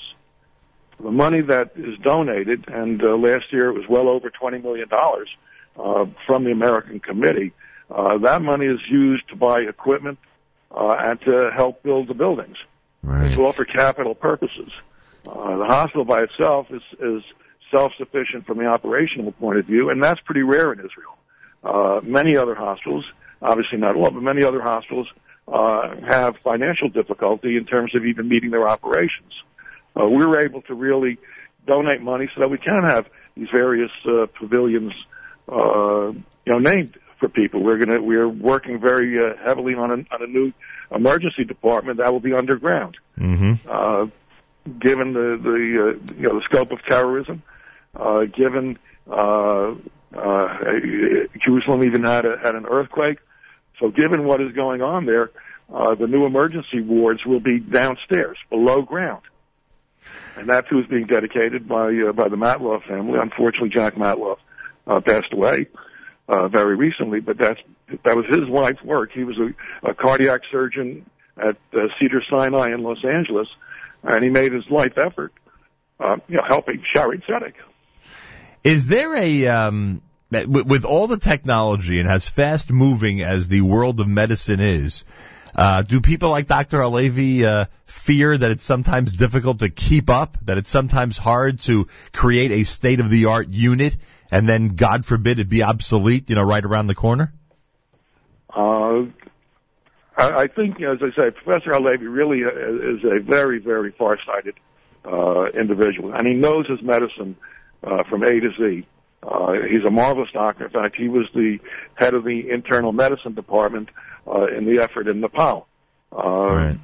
The money that is donated, and uh, last year it was well over twenty million dollars uh, from the American Committee. Uh, that money is used to buy equipment uh, and to help build the buildings. Right. It's all for capital purposes. Uh, the hospital by itself is, is self-sufficient from the operational point of view, and that's pretty rare in Israel. Uh, many other hospitals, obviously not all, but many other hospitals uh, have financial difficulty in terms of even meeting their operations. Uh, we were able to really donate money so that we can have these various uh, pavilions, uh, you know, named for people. We're gonna we're working very uh, heavily on a, on a new emergency department that will be underground. Mm-hmm. Uh, given the the uh, you know the scope of terrorism, uh, given uh, uh, Jerusalem even had a, had an earthquake, so given what is going on there, uh, the new emergency wards will be downstairs, below ground, and that too is being dedicated by uh, by the Matloff family. Unfortunately, Jack Matloff uh, passed away uh, very recently, but that's that was his life's work. He was a, a cardiac surgeon at uh, Cedar Sinai in Los Angeles, and he made his life effort, uh, you know, helping Shaare Zedek. Is there a um, with, all the technology and as fast moving as the world of medicine is? Uh, do people like Dr. Halevi uh, fear that it's sometimes difficult to keep up, that it's sometimes hard to create a state of the art unit, and then God forbid it be obsolete, you know, right around the corner? Uh, I, think, as I say, Professor Halevi really uh, is a very, very far-sighted uh, individual, and he knows his medicine uh, from A to Z. Uh, he's a marvelous doctor. In fact, he was the head of the internal medicine department uh, in the effort in Nepal. Uh, Right.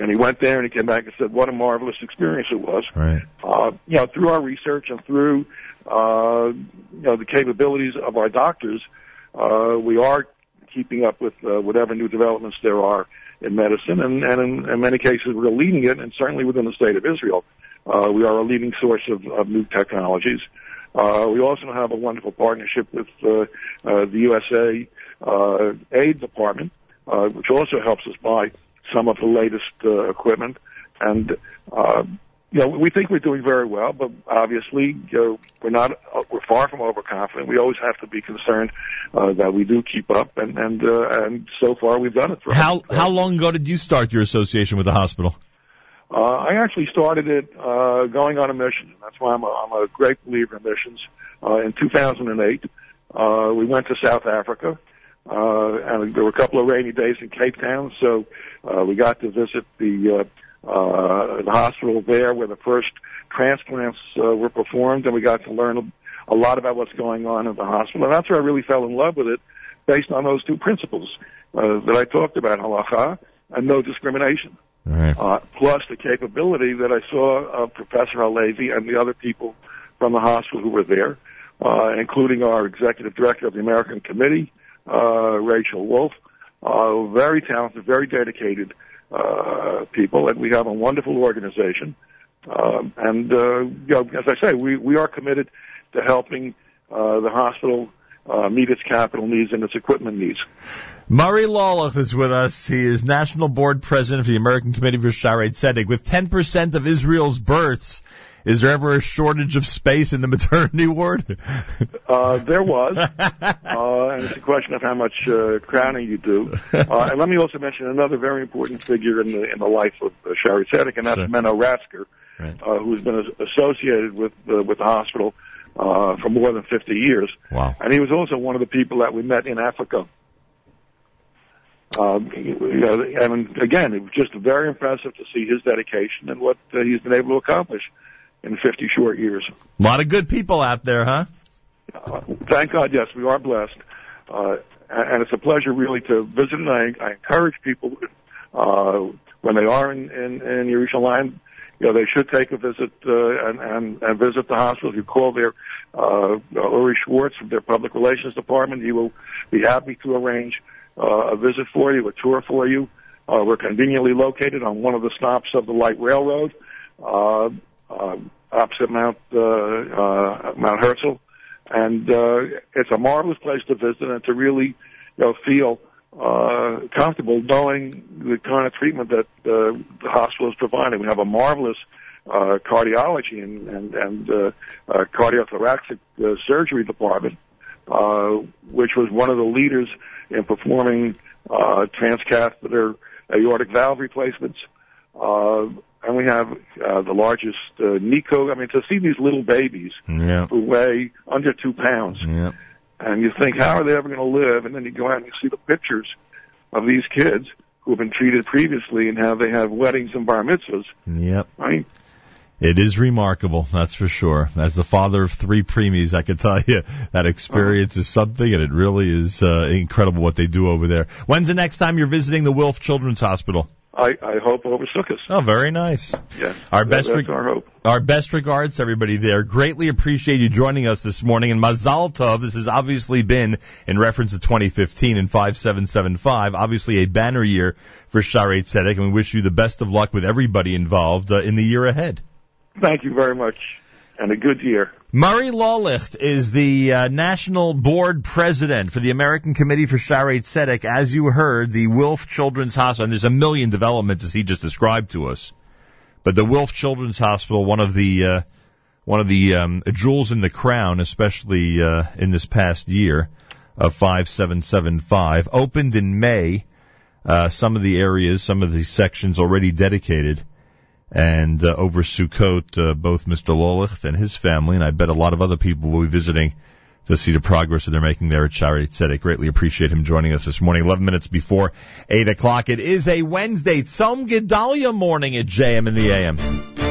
And he went there and he came back and said, "What a marvelous experience it was." Right. uh, you know, through our research and through, uh, you know, the capabilities of our doctors, uh, we are keeping up with uh, whatever new developments there are in medicine, and, and in, in many cases we're leading it, and certainly within the state of Israel, uh, we are a leading source of, of new technologies. Uh, we also have a wonderful partnership with uh, uh, the USA uh, Aid Department, uh, which also helps us buy some of the latest uh, equipment. And uh, you know, we think we're doing very well, but obviously, you know, we're not. Uh, we're far from overconfident. We always have to be concerned uh, that we do keep up, and and uh, and so far we've done it. How how long ago did you start your association with the hospital? Uh, I actually started it uh, going on a mission. That's why I'm a, I'm a great believer in missions. Uh, in 2008, uh, we went to South Africa, uh, and there were a couple of rainy days in Cape Town, so uh, we got to visit the uh, uh, the hospital there where the first transplants uh, were performed, and we got to learn a, lot about what's going on at the hospital. And that's where I really fell in love with it, based on those two principles uh, that I talked about: halacha and no discrimination Right. uh, plus the capability that I saw of Professor Halevi and the other people from the hospital who were there, uh, including our executive director of the American Committee, uh, Rachel Wolf, uh, very talented, very dedicated uh, people, and we have a wonderful organization. Um, and uh, you know, as I say, we we are committed to helping uh, the hospital uh, meet its capital needs and its equipment needs. Murray Laulicht is with us. He is National Board President of the American Committee for Shaare Zedek. With 10% of Israel's births, is there ever a shortage of space in the maternity ward? Uh, there was, uh, and it's a question of how much uh, crowning you do. Uh, and let me also mention another very important figure in the in the life of uh, Shaare Zedek, and that's Sure. Meno Ratzker, Right. uh, who's been associated with uh, with the hospital uh, for more than 50 years. Wow. And he was also one of the people that we met in Africa. Um, you know, and again, it was just very impressive to see his dedication and what uh, he's been able to accomplish in 50 short years. A lot of good people out there, huh? Uh, thank God, yes, we are blessed. Uh, and it's a pleasure really to visit and I, I encourage people, uh, when they are in, in, in you know, they should take a visit, uh, and, and, and visit the hospital. You call their, uh, Uri Schwartz from their public relations department, he will be happy to arrange, uh, a visit for you, a tour for you. Uh, we're conveniently located on one of the stops of the light railroad, uh, uh, opposite Mount, uh, uh, Mount Herzl and uh, it's a marvelous place to visit and to really, you know, feel uh, comfortable knowing the kind of treatment that uh, the hospital is providing. We have a marvelous uh, cardiology and and, and uh, uh, cardiothoracic uh, surgery department, uh, which was one of the leaders in performing uh, transcatheter aortic valve replacements. Uh, and we have uh, the largest uh, NICU. I mean, to see these little babies Yeah. who weigh under two pounds Yeah. And you think, how are they ever going to live? And then you go out and you see the pictures of these kids who have been treated previously and how they have weddings and bar mitzvahs. Yep. Right? It is remarkable, that's for sure. As the father of three preemies, I can tell you that experience is something, and it really is uh, incredible what they do over there. When's the next time you're visiting the Wilf Children's Hospital? I, I hope over Sukkot. Oh, very nice. Yeah. Our That- best that's our hope. Our best regards to everybody there. Greatly appreciate you joining us this morning. And Mazal Tov, this has obviously been in reference to 2015 and 5775, obviously a banner year for Shaare Zedek, and we wish you the best of luck with everybody involved uh, in the year ahead. Thank you very much, and a good year. Murray Laulicht is the uh, national board president for the American Committee for Shaare Zedek. As you heard, the Wilf Children's Hospital, and there's a million developments as he just described to us. But the Wilf Children's Hospital, one of the uh, one of the um, jewels in the crown, especially uh, in this past year of 5775, opened in May. Uh, some of the areas, some of the sections already dedicated. And uh, over Sukkot, uh, both Mr. Laulicht and his family, and I bet a lot of other people will be visiting to see the progress that they're making there at Shaare Zedek. Greatly appreciate him joining us this morning, 11 minutes before 8 o'clock. It is a Wednesday, Tzom Gedaliah morning at JM in the AM.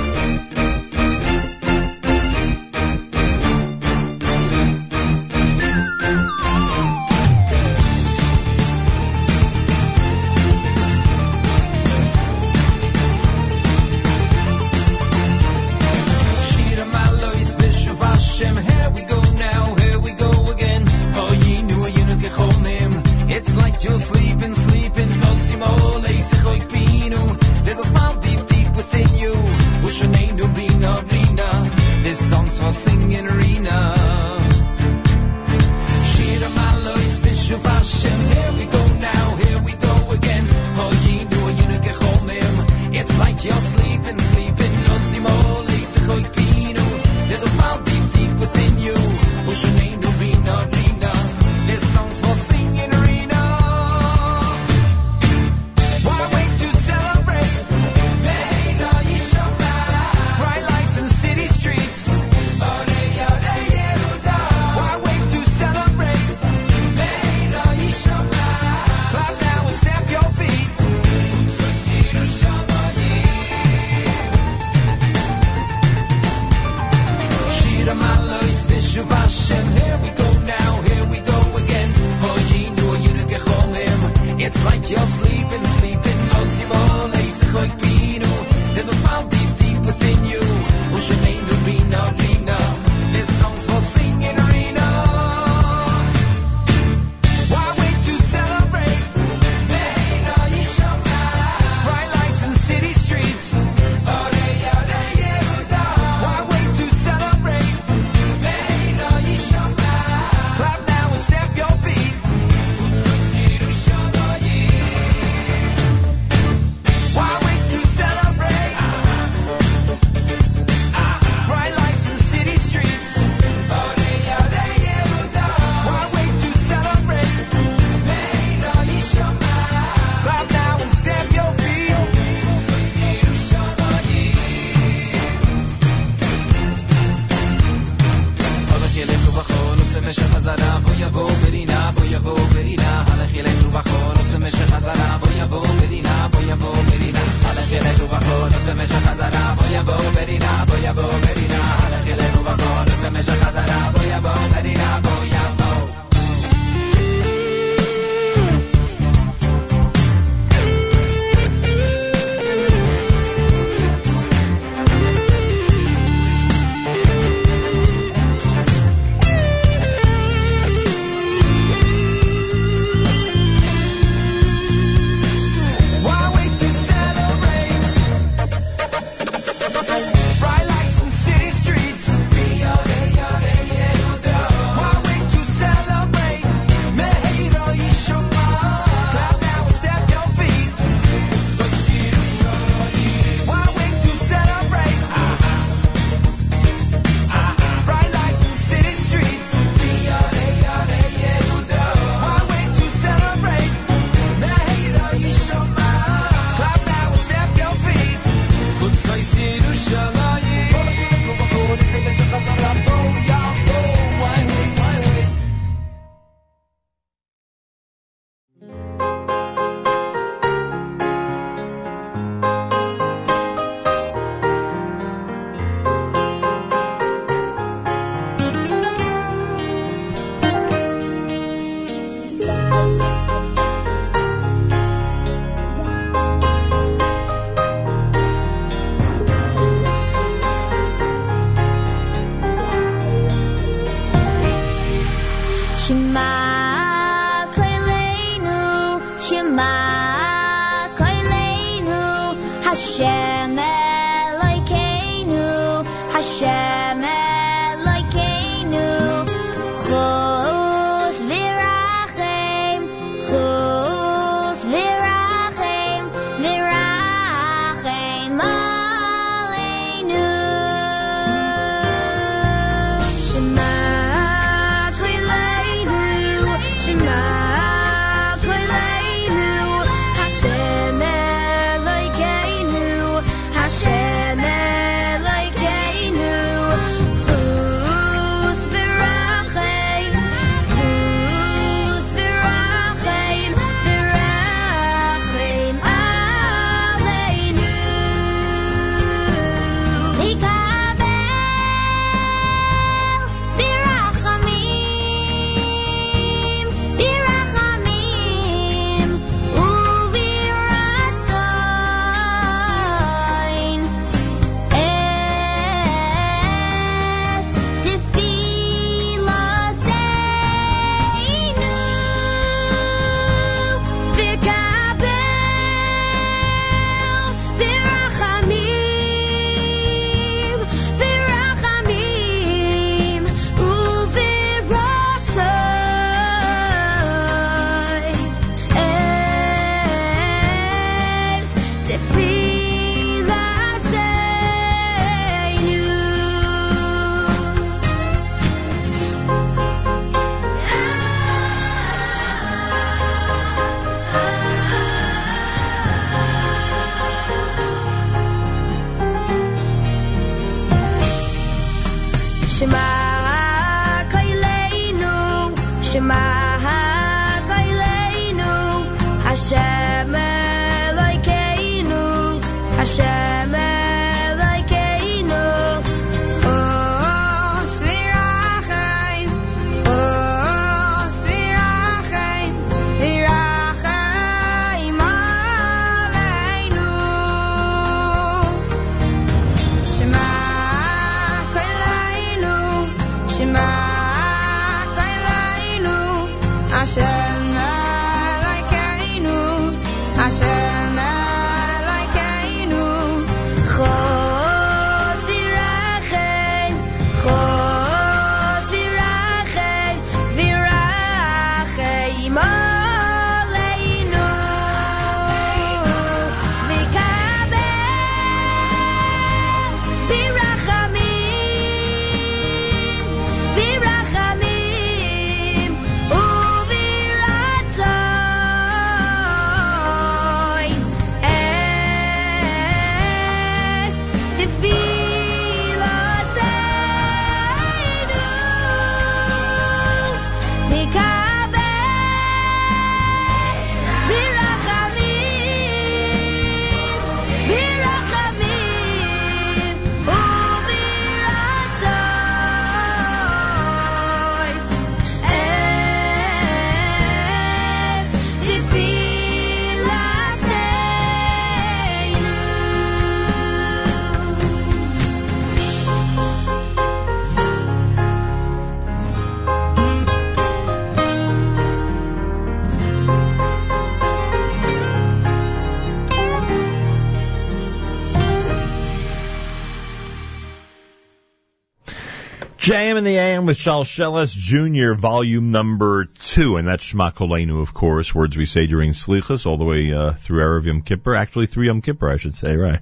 JM in the AM with Shalshelis Jr., volume number two, and that's Shema Kolenu, of course, words we say during Slichas, all the way uh, through Erev Yom Kippur, actually through Yom Kippur, I should say, right?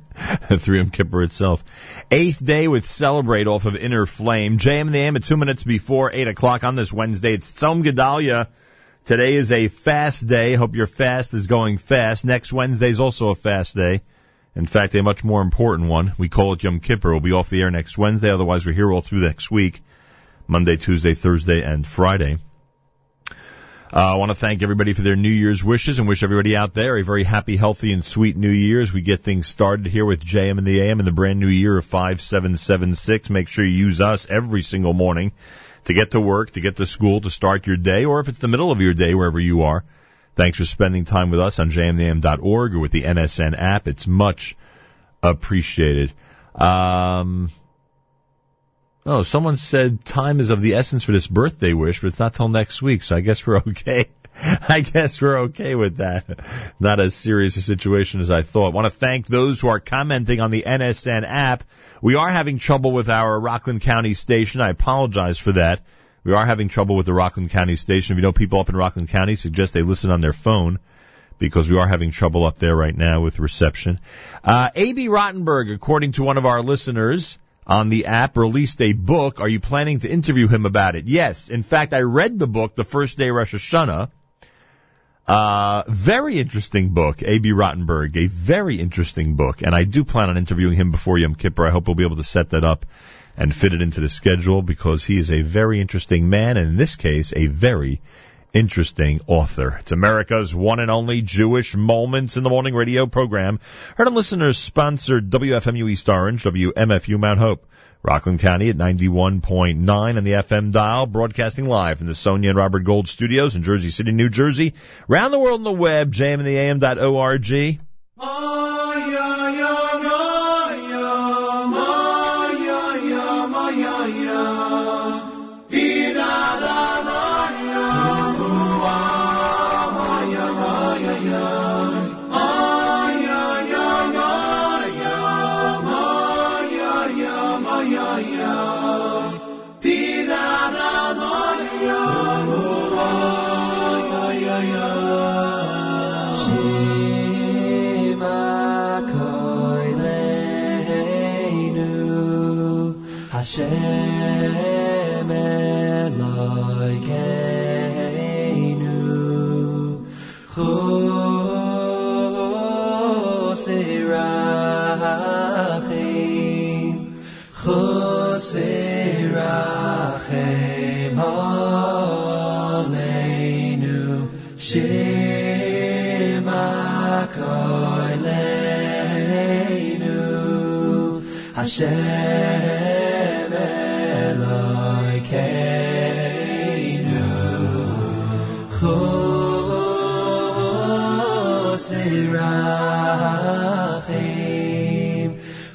through Yom Kippur itself. Eighth day with Celebrate off of Inner Flame. JM in the AM at two minutes before eight o'clock on this Wednesday. It's Tzom Gedaliah. Today is a fast day. Hope your fast is going fast. Next Wednesday is also a fast day. In fact, a much more important one. We call it Yom Kippur. We'll be off the air next Wednesday. Otherwise, we're here all through next week. Monday, Tuesday, Thursday, and Friday. Uh, I want to thank everybody for their New Year's wishes and wish everybody out there a very happy, healthy, and sweet New Year as we get things started here with JM and the AM in the brand new year of 5776. Make sure you use us every single morning to get to work, to get to school, to start your day, or if it's the middle of your day, wherever you are. Thanks for spending time with us on jmnam.org or with the NSN app. It's much appreciated. Um, Oh, someone said time is of the essence for this birthday wish, but it's not till next week, so I guess we're okay. I guess we're okay with that. Not as serious a situation as I thought. want to thank those who are commenting on the NSN app. We are having trouble with our Rockland County station. I apologize for that. We are having trouble with the Rockland County station. If you know people up in Rockland County, suggest they listen on their phone because we are having trouble up there right now with reception. Uh, A.B. Rottenberg, according to one of our listeners on the app, released a book. Are you planning to interview him about it? Yes. In fact, I read the book the first day Rosh Hashanah. Uh, very interesting book, A.B. Rottenberg, a very interesting book, and I do plan on interviewing him before Yom Kippur. I hope we'll be able to set that up and fit it into the schedule because he is a very interesting man, and in this case, a very interesting author. It's America's one and only Jewish Moments in the Morning radio program. Heard on listeners sponsored WFMU East Orange, WMFU Mount Hope. Rockland County at 91.9 on the FM dial, broadcasting live from the Sonia and Robert Gold studios in Jersey City, New Jersey. Round the world on the web, jmandtheam.org. Shema Hashem Elokeinu Chos v'rachim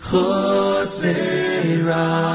Chos v'rachim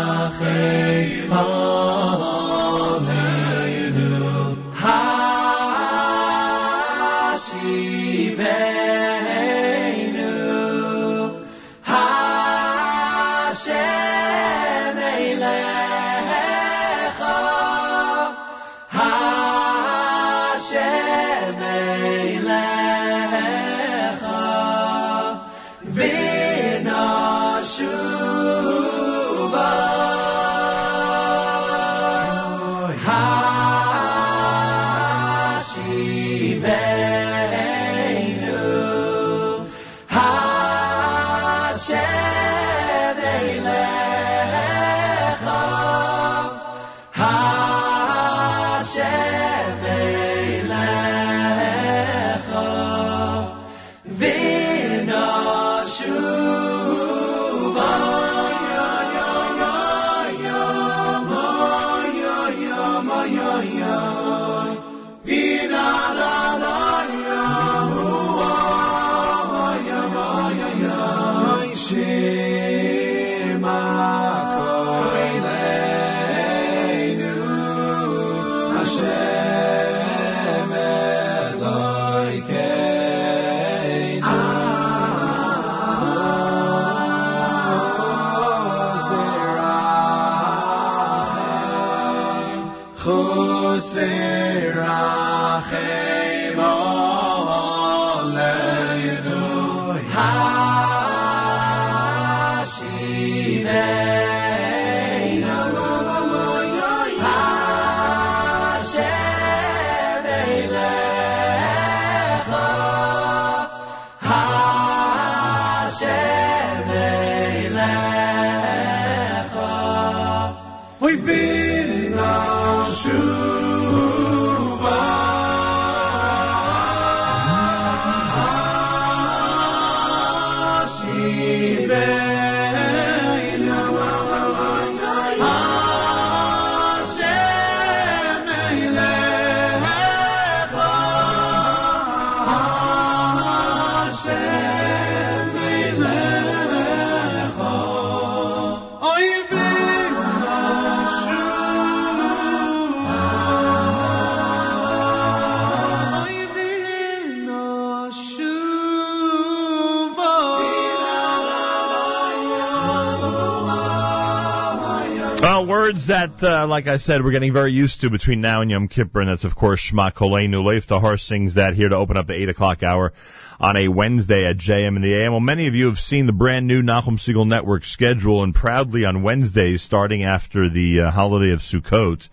words that, uh, like I said, we're getting very used to between now and Yom Kippur, and that's of course Shema Koleinu. Leif Tahar sings that here to open up the 8 o'clock hour on a Wednesday at JM in the AM. Well, many of you have seen the brand new Nachum Segal Network schedule, and proudly on Wednesdays, starting after the uh, holiday of Sukkot,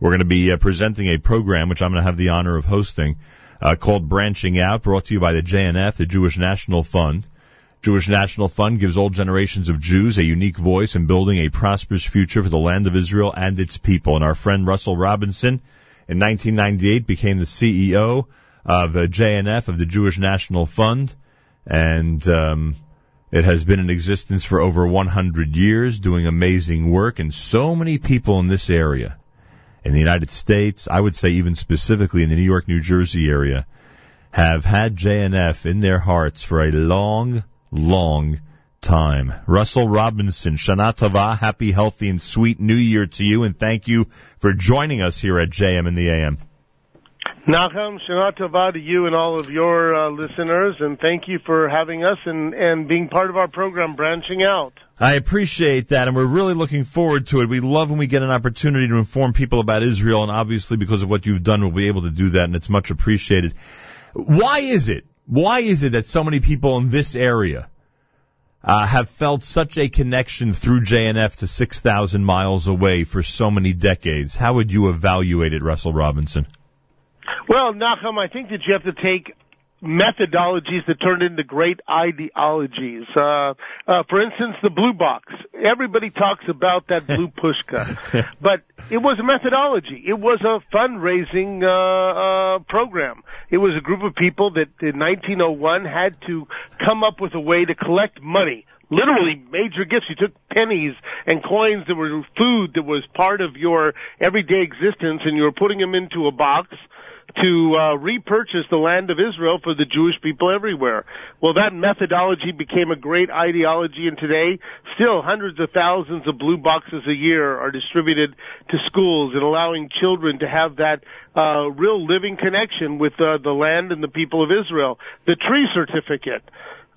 we're going to be uh, presenting a program which I'm going to have the honor of hosting, uh, called Branching Out, brought to you by the JNF, the Jewish National Fund. Jewish National Fund gives all generations of Jews a unique voice in building a prosperous future for the land of Israel and its people. And our friend Russell Robinson in 1998 became the CEO of uh, JNF, of the Jewish National Fund. And, um, it has been in existence for over 100 years, doing amazing work, and so many people in this area, in the United States, I would say even specifically in the New York, New Jersey area, have had JNF in their hearts for a long, long time. Russell Robinson, Shana Tova, happy, healthy, and sweet New Year to you, and thank you for joining us here at JM in the AM. Nachum, Shana Tova to you and all of your uh, listeners, and thank you for having us and, and being part of our program, Branching Out. I appreciate that, and we're really looking forward to it. We love when we get an opportunity to inform people about Israel, and obviously because of what you've done, we'll be able to do that, and it's much appreciated. Why is it? Why is it that so many people in this area uh, have felt such a connection through JNF to 6,000 miles away for so many decades? How would you evaluate it, Russell Robinson? Well, Nachum, I think that you have to take methodologies that turned into great ideologies. Uh, uh, for instance, the blue box. Everybody talks about that blue pushka, but it was a methodology. It was a fundraising uh, uh, program. It was a group of people that in 1901 had to come up with a way to collect money literally major gifts. You took pennies and coins that were food that was part of your everyday existence and you were putting them into a box to uh, repurchase the land of Israel for the Jewish people everywhere. Well, that methodology became a great ideology, and today, still hundreds of thousands of blue boxes a year are distributed to schools and allowing children to have that uh, real living connection with uh, the land and the people of Israel. The tree certificate.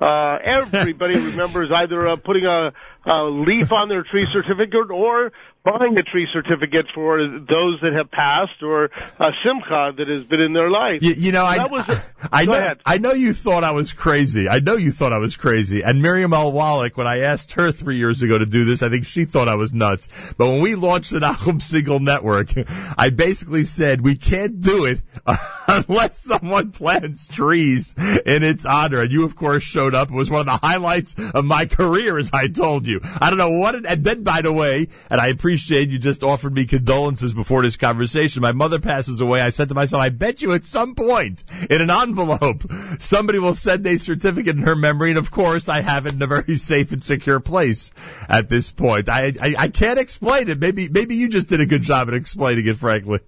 Uh, everybody remembers either uh, putting a, a leaf on their tree certificate or buying a tree certificate for those that have passed or a simcha that has been in their life. You, you know, I, was a, I go know, ahead. I know you thought I was crazy. I know you thought I was crazy. And Miriam L. Wallach, when I asked her three years ago to do this, I think she thought I was nuts. But when we launched the Nachum Segal Network, I basically said we can't do it unless someone plants trees in its honor. And you, of course, showed up. It was one of the highlights of my career, as I told you. I don't know what it, and then by the way, and I appreciate you just offered me condolences before this conversation. My mother passes away. I said to myself, I bet you at some point in an envelope, somebody will send a certificate in her memory. And of course, I have it in a very safe and secure place at this point. I, I, I can't explain it. Maybe, maybe you just did a good job at explaining it, frankly.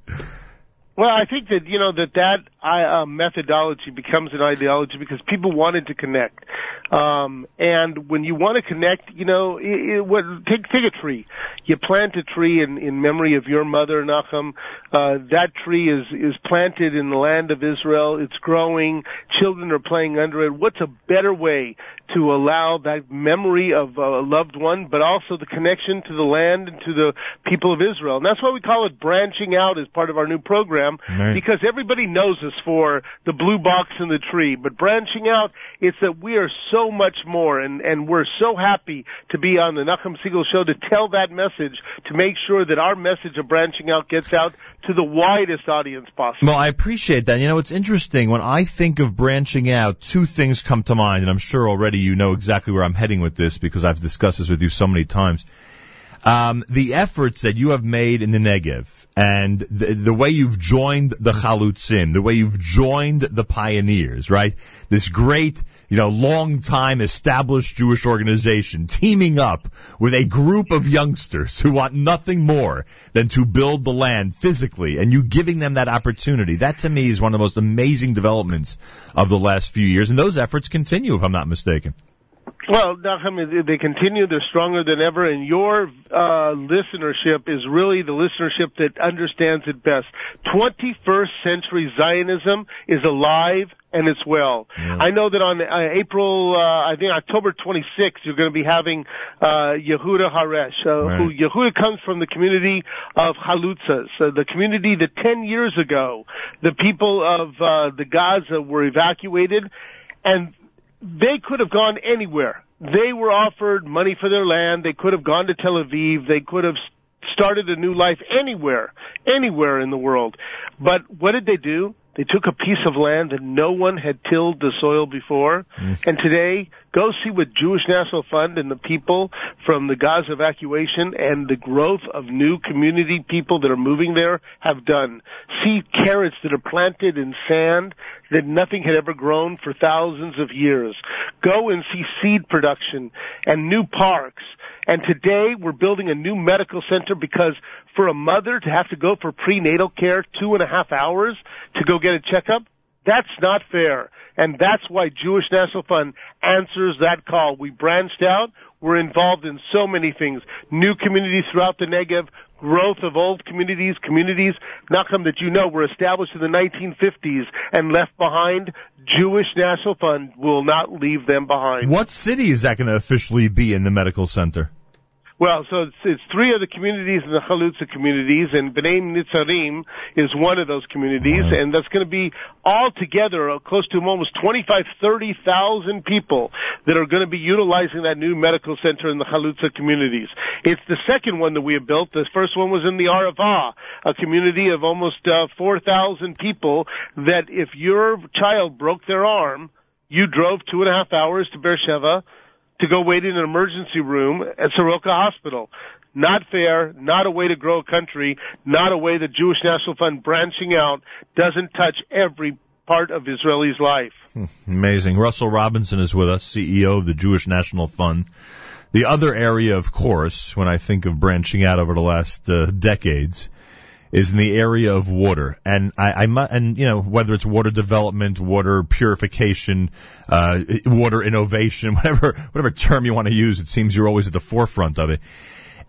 Well, I think that you know that that uh, methodology becomes an ideology because people wanted to connect, um, and when you want to connect, you know, it, it, what, take take a tree. You plant a tree in in memory of your mother, Nachum. Uh, that tree is is planted in the land of Israel. It's growing. Children are playing under it. What's a better way to allow that memory of a loved one, but also the connection to the land and to the people of Israel? And that's why we call it branching out as part of our new program Right. because everybody knows us for the blue box and the tree. But branching out, it's that we are so much more and, and we're so happy to be on the Nachum Segal show to tell that message, to make sure that our message of branching out gets out to the widest audience possible. Well, I appreciate that. You know, it's interesting. When I think of branching out, two things come to mind, and I'm sure already you know exactly where I'm heading with this because I've discussed this with you so many times. Um, the efforts that you have made in the Negev and the, the way you've joined the Chalutzim, the way you've joined the pioneers, right? This great, you know, long time established Jewish organization teaming up with a group of youngsters who want nothing more than to build the land physically and you giving them that opportunity. That to me is one of the most amazing developments of the last few years and those efforts continue if I'm not mistaken. Well, Nachum, they continue. They're stronger than ever, and your uh, listenership is really the listenership that understands it best. 21st century Zionism is alive and it's well. I know that on uh, April, uh, I think October 26th, you're going to be having uh, Yehuda Haresh, uh, who Yehuda comes from the community of Halutzas, uh, the community that 10 years ago, the people of uh, the Gaza were evacuated, and they could have gone anywhere. They were offered money for their land. They could have gone to Tel Aviv. They could have started a new life anywhere, anywhere in the world. But what did they do? They took a piece of land that no one had tilled the soil before. Mm. And today, go see what Jewish National Fund and the people from the Gaza evacuation and the growth of new community people that are moving there have done. See carrots that are planted in sand that nothing had ever grown for thousands of years. Go and see seed production and new parks. And today we're building a new medical center because for a mother to have to go for prenatal care two and a half hours to go get a checkup, that's not fair. And that's why Jewish National Fund answers that call. We branched out. We're involved in so many things. New communities throughout the Negev, growth of old communities, communities, not Nachum, that you know were established in the 1950s and left behind. Jewish National Fund will not leave them behind. What city is that going to officially be in the medical center? Well, so it's, it's three of the communities in the Chalutza communities, and Bnei Netzarim is one of those communities, and that's going to be all together uh, close to almost 25, 30,000 people that are going to be utilizing that new medical center in the Chalutza communities. It's the second one that we have built. The first one was in the Arava, a community of almost uh, 4,000 people that if your child broke their arm, you drove two and a half hours to Beersheba, to go wait in an emergency room at Soroka Hospital. Not fair, not a way to grow a country, not a way the Jewish National Fund branching out doesn't touch every part of Israelis' life. Amazing. Russell Robinson is with us, CEO of the Jewish National Fund. The other area, of course, when I think of branching out over the last uh, decades, is in the area of water, and I, I and you know whether it's water development, water purification, uh, water innovation, whatever whatever term you want to use, it seems you're always at the forefront of it.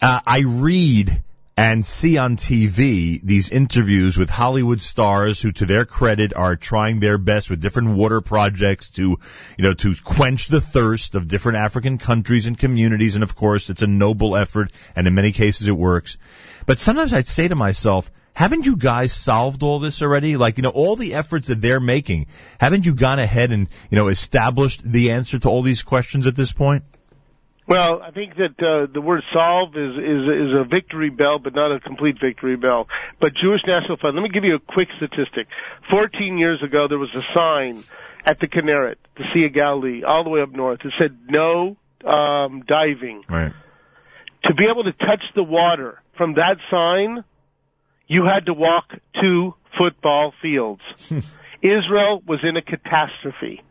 Uh, I read and see on TV these interviews with Hollywood stars who, to their credit, are trying their best with different water projects to, you know, to quench the thirst of different African countries and communities. And of course, it's a noble effort, and in many cases it works. But sometimes I'd say to myself, haven't you guys solved all this already? Like, you know, all the efforts that they're making, haven't you gone ahead and, you know, established the answer to all these questions at this point? Well, I think that uh, the word solve is, is is a victory bell, but not a complete victory bell. But Jewish National Fund. Let me give you a quick statistic. Fourteen years ago, there was a sign at the Kinneret, the Sea of Galilee, all the way up north. It said no um, diving. Right. To be able to touch the water from that sign, you had to walk two football fields. Israel was in a catastrophe.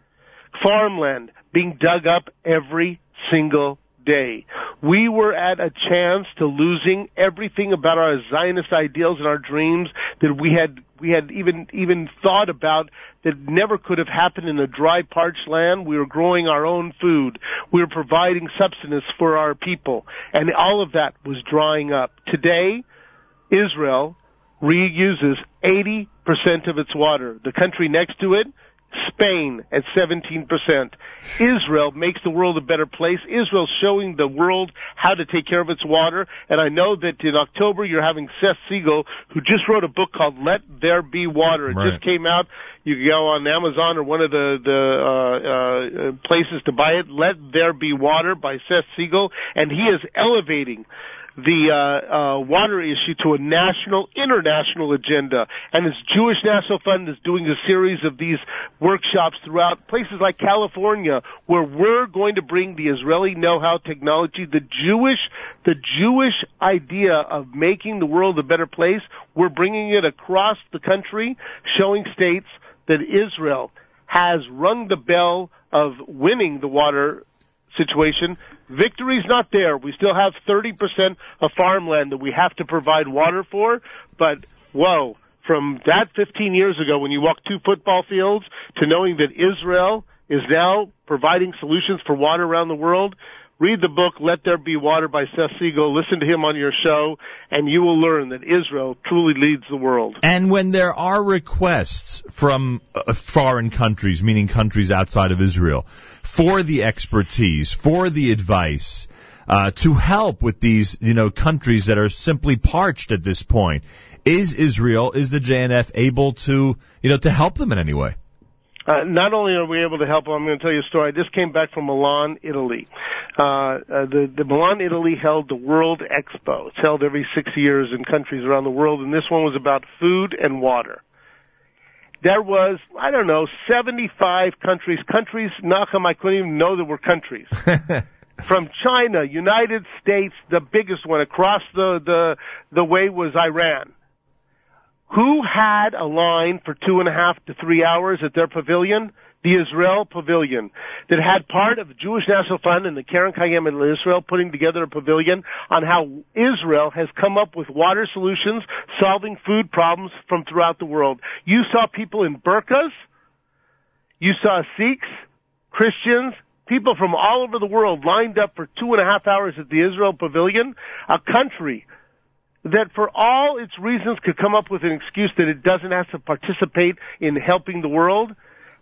Farmland being dug up every single day. We were at a chance to losing everything about our Zionist ideals and our dreams that we had we had even even thought about that never could have happened in a dry parched land. We were growing our own food. We were providing subsistence for our people. And all of that was drying up. Today, Israel reuses 80% of its water. The country next to it, Spain at 17%. Israel makes the world a better place. Israel's showing the world how to take care of its water. And I know that in October you're having Seth Siegel, who just wrote a book called Let There Be Water. It Right. just came out. You can go on Amazon or one of the, the uh, uh, places to buy it. Let There Be Water by Seth Siegel. And he is elevating the uh, uh, water issue to a national, international agenda. And his Jewish National Fund is doing a series of these workshops throughout places like California, where we're going to bring the Israeli know-how technology, the Jewish, the Jewish idea of making the world a better place. We're bringing it across the country, showing states that Israel has rung the bell of winning the water situation. Victory's not there. We still have 30% of farmland that we have to provide water for, but whoa, from that 15 years ago when you walked two football fields to knowing that Israel is now providing solutions for water around the world, read the book "Let There Be Water" by Seth Siegel. Listen to him on your show, and you will learn that Israel truly leads the world. And when there are requests from uh, foreign countries, meaning countries outside of Israel, for the expertise, for the advice, uh, to help with these, you know, countries that are simply parched at this point, is Israel, is the JNF able to, you know, to help them in any way? Uh, not only are we able to help, I'm going to tell you a story. I just came back from Milan, Italy. Uh, uh, the, the Milan, Italy held the World Expo. It's held every six years in countries around the world, and this one was about food and water. There was, I don't know, 75 countries, countries, Nachum, I couldn't even know there were countries. From China, United States, the biggest one across the, the, the way was Iran who had a line for two and a half to three hours at their pavilion? The Israel Pavilion that had part of the Jewish National Fund and the Keren Kayem in Israel putting together a pavilion on how Israel has come up with water solutions, solving food problems from throughout the world. You saw people in burqas. You saw Sikhs, Christians, people from all over the world lined up for two and a half hours at the Israel Pavilion, a country that for all its reasons could come up with an excuse that it doesn't have to participate in helping the world,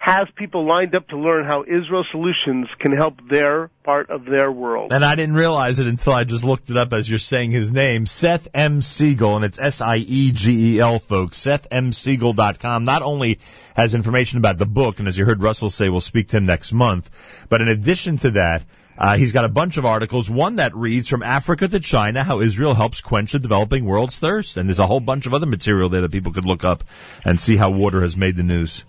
has people lined up to learn how Israel Solutions can help their part of their world. And I didn't realize it until I just looked it up as you're saying his name, Seth M. Siegel, and it's S-I-E-G-E-L, folks. SethMSiegel.com not only has information about the book, and as you heard Russell say, we'll speak to him next month, but in addition to that, uh, he's got a bunch of articles. One that reads from Africa to China, how Israel helps quench the developing world's thirst. And there's a whole bunch of other material there that people could look up and see how water has made the news.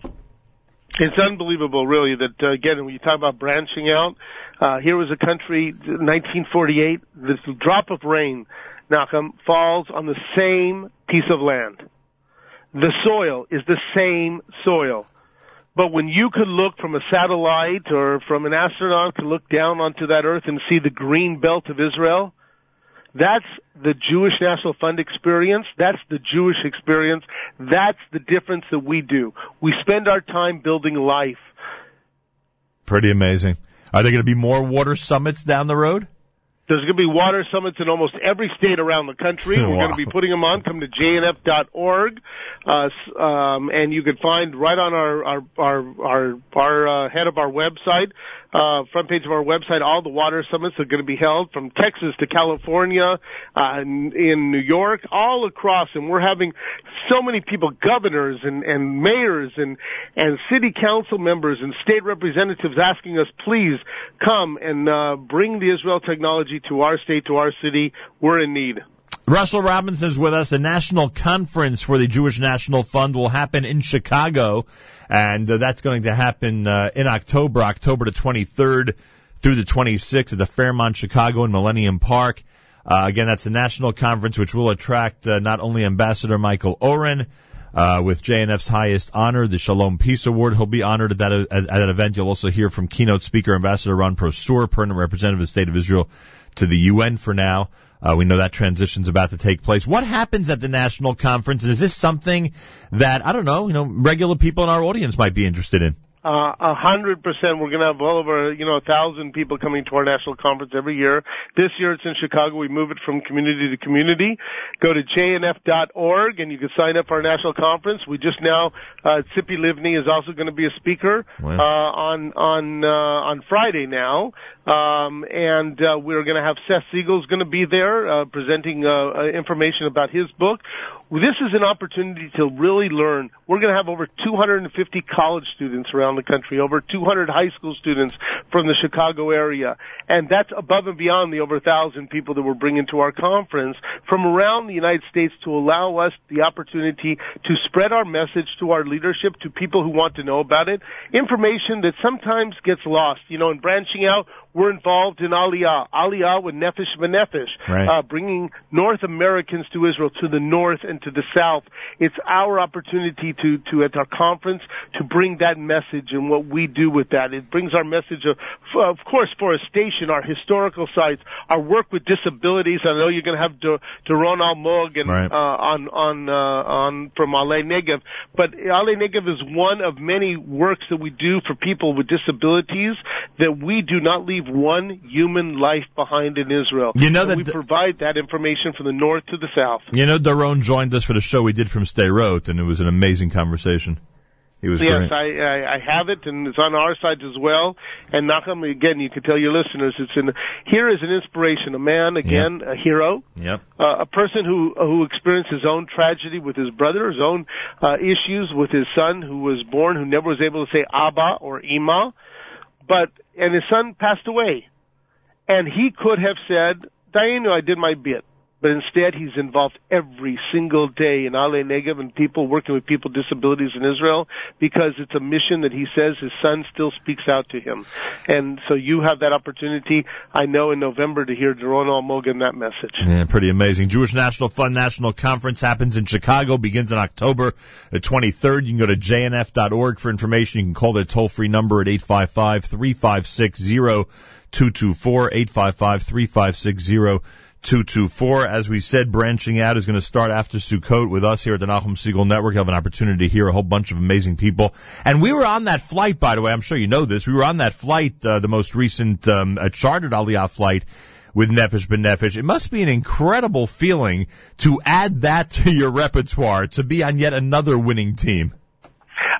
It's unbelievable, really, that uh, again, when you talk about branching out, uh, here was a country, 1948, this drop of rain, Nachum, falls on the same piece of land. The soil is the same soil. But when you could look from a satellite or from an astronaut could look down onto that earth and see the green belt of Israel, that's the Jewish National Fund experience. That's the Jewish experience. That's the difference that we do. We spend our time building life. Pretty amazing. Are there going to be more water summits down the road? There's going to be water summits in almost every state around the country. We're Wow. going to be putting them on. Come to jnf.org, uh, um, and you can find right on our our our our, our uh, head of our website, uh, front page of our website, all the water summits are going to be held from Texas to California, uh, in, in New York, all across, and we're having so many people, governors and and mayors and and city council members and state representatives asking us, please come and uh, bring the Israel technology to our state, to our city. We're in need. Russell Robinson is with us. The national conference for the Jewish National Fund will happen in Chicago, and uh, that's going to happen uh, in October, October the 23rd through the 26th at the Fairmont Chicago in Millennium Park. Uh, again, that's the national conference, which will attract uh, not only Ambassador Michael Oren, uh, with JNF's highest honor, the Shalom Peace Award. He'll be honored at that, at, at that event. You'll also hear from keynote speaker Ambassador Ron Prosor, permanent representative of the State of Israel to the UN for now. Uh, we know that transition's about to take place. What happens at the national conference? And is this something that, I don't know, you know, regular people in our audience might be interested in? Uh, A hundred percent. We're going to have well over, you know, a thousand people coming to our national conference every year. This year it's in Chicago. We move it from community to community. Go to jnf.org and you can sign up for our national conference. We just now, uh, Tzipi Livni is also going to be a speaker, Wow. uh, on, on, uh, on Friday now. Um, and, uh, we're going to have Seth Siegel's going to be there, uh, presenting, uh, uh, information about his book. This is an opportunity to really learn. We're going to have over 250 college students around the country, over 200 high school students from the Chicago area, and that's above and beyond the over 1,000 people that we're bringing to our conference from around the United States to allow us the opportunity to spread our message to our leadership, to people who want to know about it, information that sometimes gets lost. You know, in branching out, we're involved in Aliyah, Aliyah with Nefesh B'Nefesh, Right. uh, bringing North Americans to Israel, to the north and to the south. It's our opportunity to, to at our conference to bring that message and what we do with that. It brings our message of, of course, forestation, our historical sites, our work with disabilities. I know you're going to have Dur- Doron Almog and Right. uh, on on uh, on from Ale Negev, but Ale Negev is one of many works that we do for people with disabilities that we do not leave leave one human life behind in Israel. You know that we the- provide that information from the north to the south. You know, Doron joined us for the show we did from Sderot, and it was an amazing conversation. He was yes, great. I, I I have it, and it's on our site as well. And Nachum, again, you can tell your listeners, it's in here is an inspiration, a man, again, a hero, Yep. uh, a person who who experienced his own tragedy with his brother, his own uh, issues with his son who was born, who never was able to say Abba or Ima, but and his son passed away, and he could have said, "Diane, I did my bit." But instead, he's involved every single day in Ale Negev and people working with people with disabilities in Israel because it's a mission that he says his son still speaks out to him. And so you have that opportunity, I know, in November to hear Doron Almogan that message. Yeah, pretty amazing. Jewish National Fund National Conference happens in Chicago, begins in October the 23rd. You can go to jnf.org for information. You can call their toll-free number at 855-356-0224, 855-356-0224. As we said, branching out is going to start after Sukkot with us here at the Nachum Segal Network. You have an opportunity to hear a whole bunch of amazing people. And we were on that flight, by the way. I'm sure you know this. We were on that flight, uh, the most recent um, uh, chartered Aliyah flight with Nefesh B'Nefesh. It must be an incredible feeling to add that to your repertoire, to be on yet another winning team.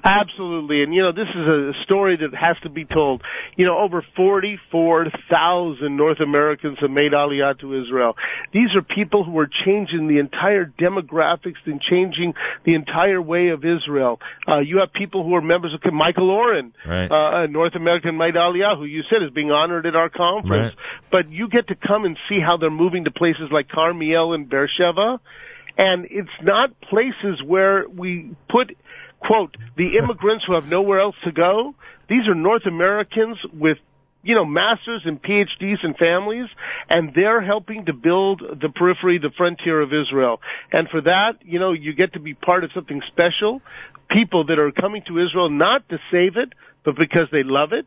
Absolutely. And, you know, this is a story that has to be told. You know, over 44,000 North Americans have made Aliyah to Israel. These are people who are changing the entire demographics and changing the entire way of Israel. Uh, you have people who are members of Michael Oren, Right. uh, a North American made Aliyah, who you said is being honored at our conference. But you get to come and see how they're moving to places like Carmiel and Beersheba. And it's not places where we put quote, the immigrants who have nowhere else to go, these are North Americans with you know, masters and PhDs and families, and they're helping to build the periphery, the frontier of Israel. And for that, you know, you get to be part of something special. People that are coming to Israel not to save it, but because they love it.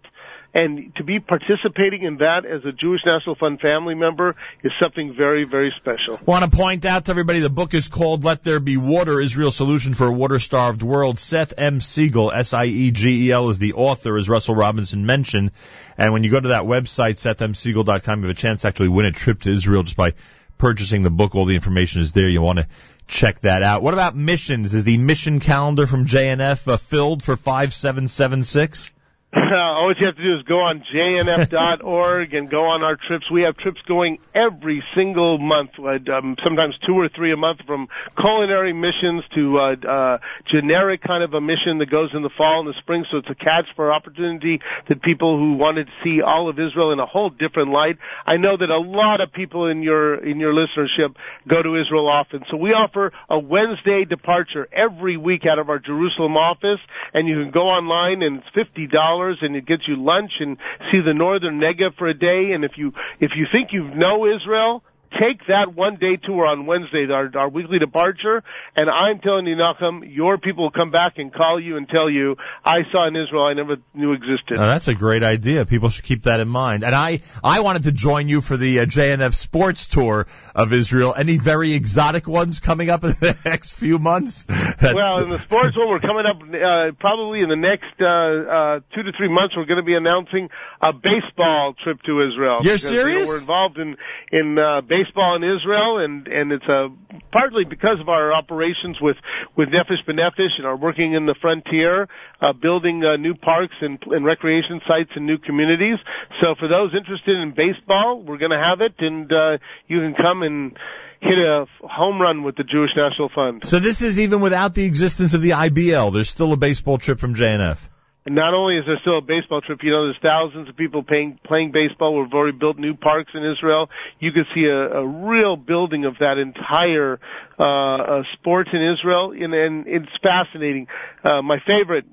And to be participating in that as a Jewish National Fund family member is something very, very special. Want to point out to everybody the book is called Let There Be Water, Israel's Solution for a Water Starved World. Seth M. Siegel, S-I-E-G-E-L is the author, as Russell Robinson mentioned. And when you go to that website, sethmsiegel.com, you have a chance to actually win a trip to Israel just by purchasing the book. All the information is there. You want to check that out. What about missions? Is the mission calendar from JNF uh, filled for 5776? All you have to do is go on jnf.org and go on our trips. We have trips going every single month, um, sometimes two or three a month, from culinary missions to uh, uh, generic kind of a mission that goes in the fall and the spring. So it's a catch for opportunity that people who wanted to see all of Israel in a whole different light. I know that a lot of people in your in your listenership go to Israel often, so we offer a Wednesday departure every week out of our Jerusalem office, and you can go online and it's fifty dollars and it gets you lunch and see the northern Negev for a day. And if you if you think you know Israel, take that one day tour on Wednesday, our, our weekly departure. And I'm telling you, Nachum, your people will come back and call you and tell you, I saw in Israel I never knew existed. Now, that's a great idea. People should keep that in mind. And I, I wanted to join you for the uh, JNF sports tour of Israel. Any very exotic ones coming up in the next few months? Well, in the sports one, we're coming up uh, probably in the next uh, uh, two to three months. We're going to be announcing a baseball trip to Israel. You're Because, you know, serious? we're involved in in uh, baseball in Israel, and and it's uh, partly because of our operations with with Nefesh B'Nefesh and our working in the frontier, uh, building uh, new parks and, and recreation sites and new communities. So for those interested in baseball, we're going to have it, and uh, you can come and hit a home run with the Jewish National Fund. so this is even without the existence of the IBL. There's still a baseball trip from JNF. And not only is there still a baseball trip, you know, there's thousands of people playing playing baseball. We've already built new parks in Israel. You can see a, a real building of that entire uh, uh, sport in Israel, and, and it's fascinating. Uh, my favorite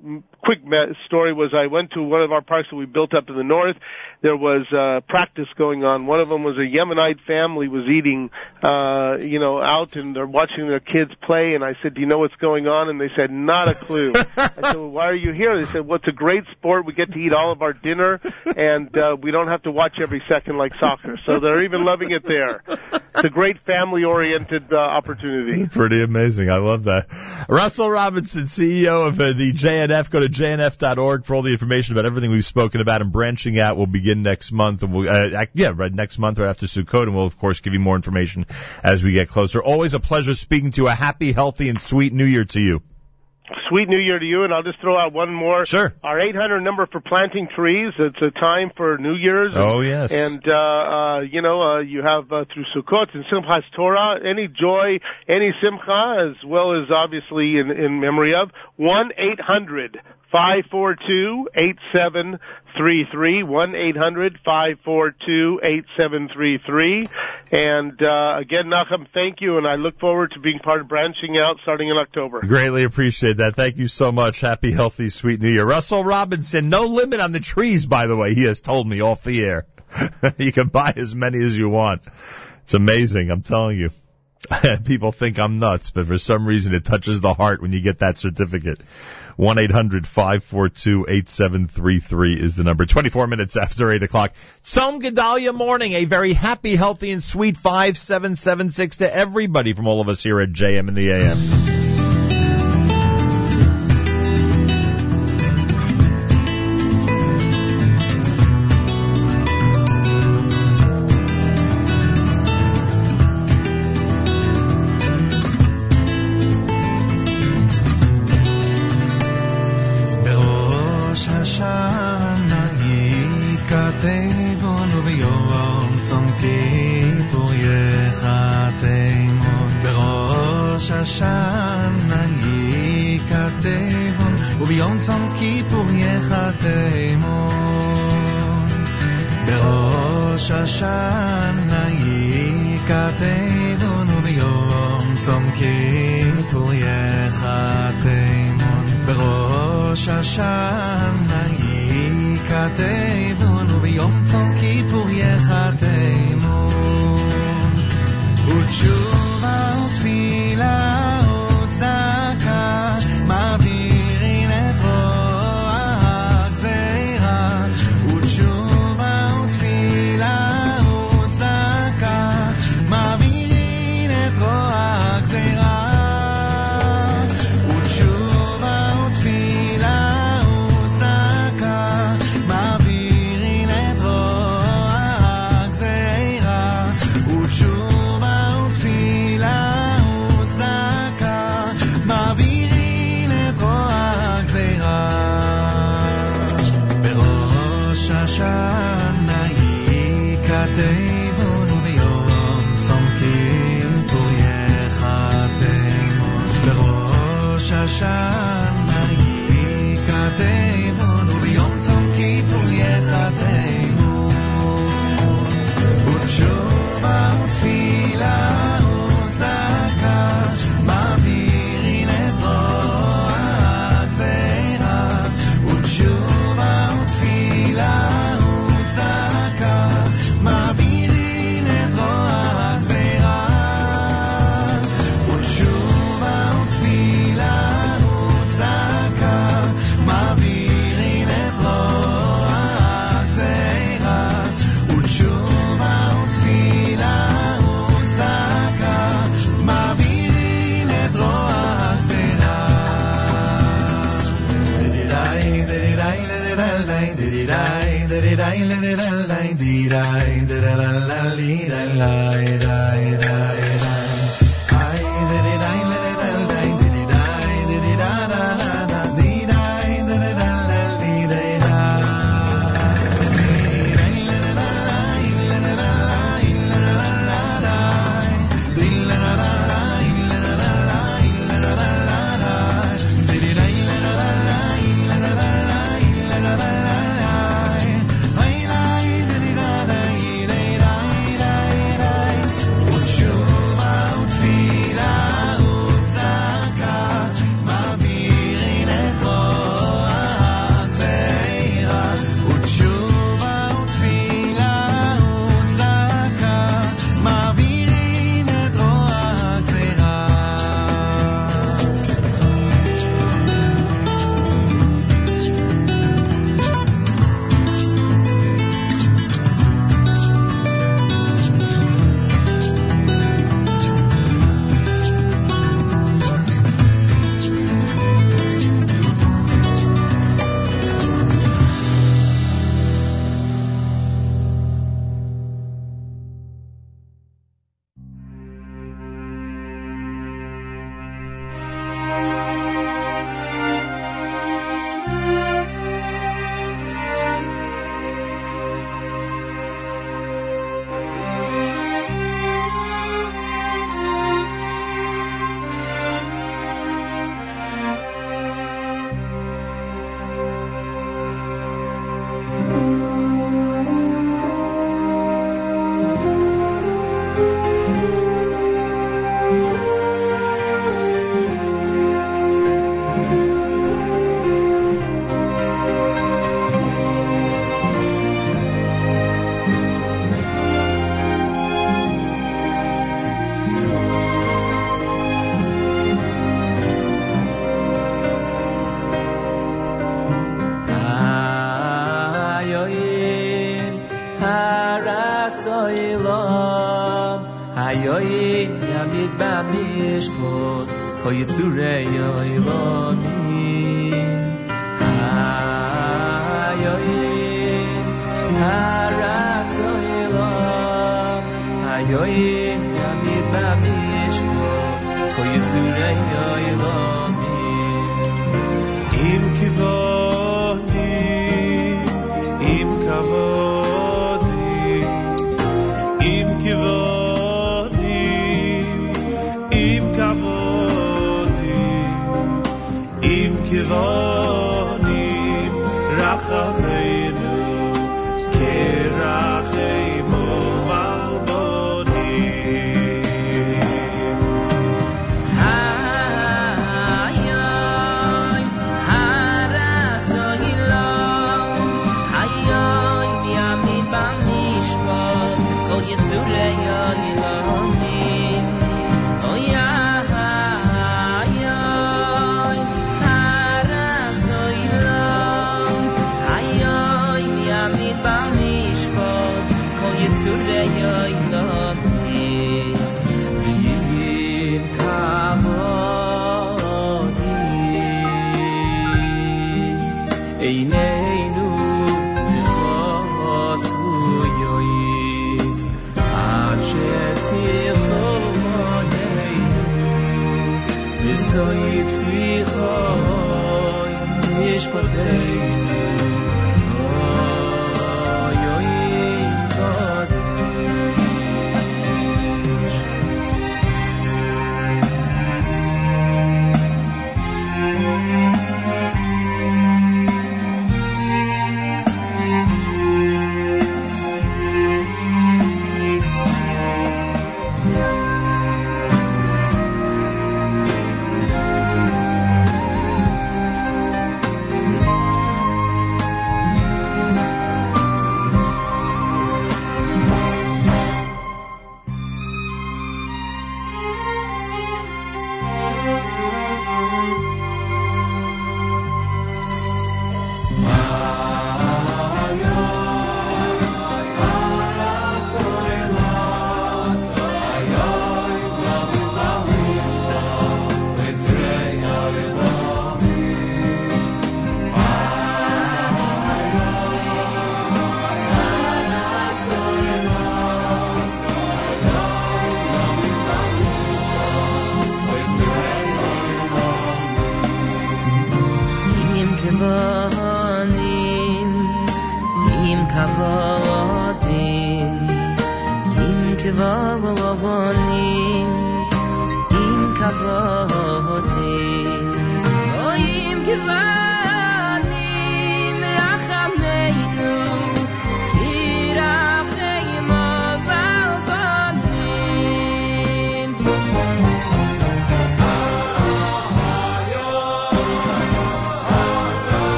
quick story was I went to one of our parks that we built up in the north. There was uh, practice going on. One of them was a Yemenite family was eating, uh, you know, out and they're watching their kids play. And I said, "Do you know what's going on?" And they said, "Not a clue." I said, well, "Why are you here?" They said, "Well, it's a great sport. We get to eat all of our dinner, and uh, we don't have to watch every second like soccer. So they're even loving it there." it's a great family-oriented uh, opportunity. Pretty amazing. I love that. Russell Robinson, CEO of uh, the JNF. Go to jnf.org for all the information about everything we've spoken about. And branching out will begin next month. And we'll, uh, yeah, right next month or after Sukkot. And we'll of course give you more information as we get closer. Always a pleasure speaking to you. A happy, healthy, and sweet New Year to you. Sweet New Year to you, and I'll just throw out one more. Sure. Our 800 number for planting trees. It's a time for New Year's. Oh, yes. And uh, uh, you know, uh, you have uh, through Sukkot and Simchas Torah, any joy, any simcha, as well as obviously in, in memory of one eight hundred five four two eight seven three three one eight hundred five four two eight seven three three. And uh, again, Nachum, thank you, and I look forward to being part of branching out starting in October. Greatly appreciate that. Thank you so much. Happy, healthy, sweet New Year. Russell Robinson, no limit on the trees, by the way. He has told me off the air. you can buy as many as you want. It's amazing. I'm telling you. People think I'm nuts, but for some reason it touches the heart when you get that certificate. 1-800-542-8733 is the number. 24 minutes after 8 o'clock. Tzom Gedaliah morning. A very happy, healthy, and sweet 5776 to everybody from all of us here at JM in the AM.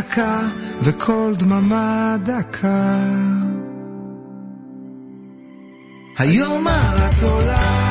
דקה וכל דממה דקה. היום את עולה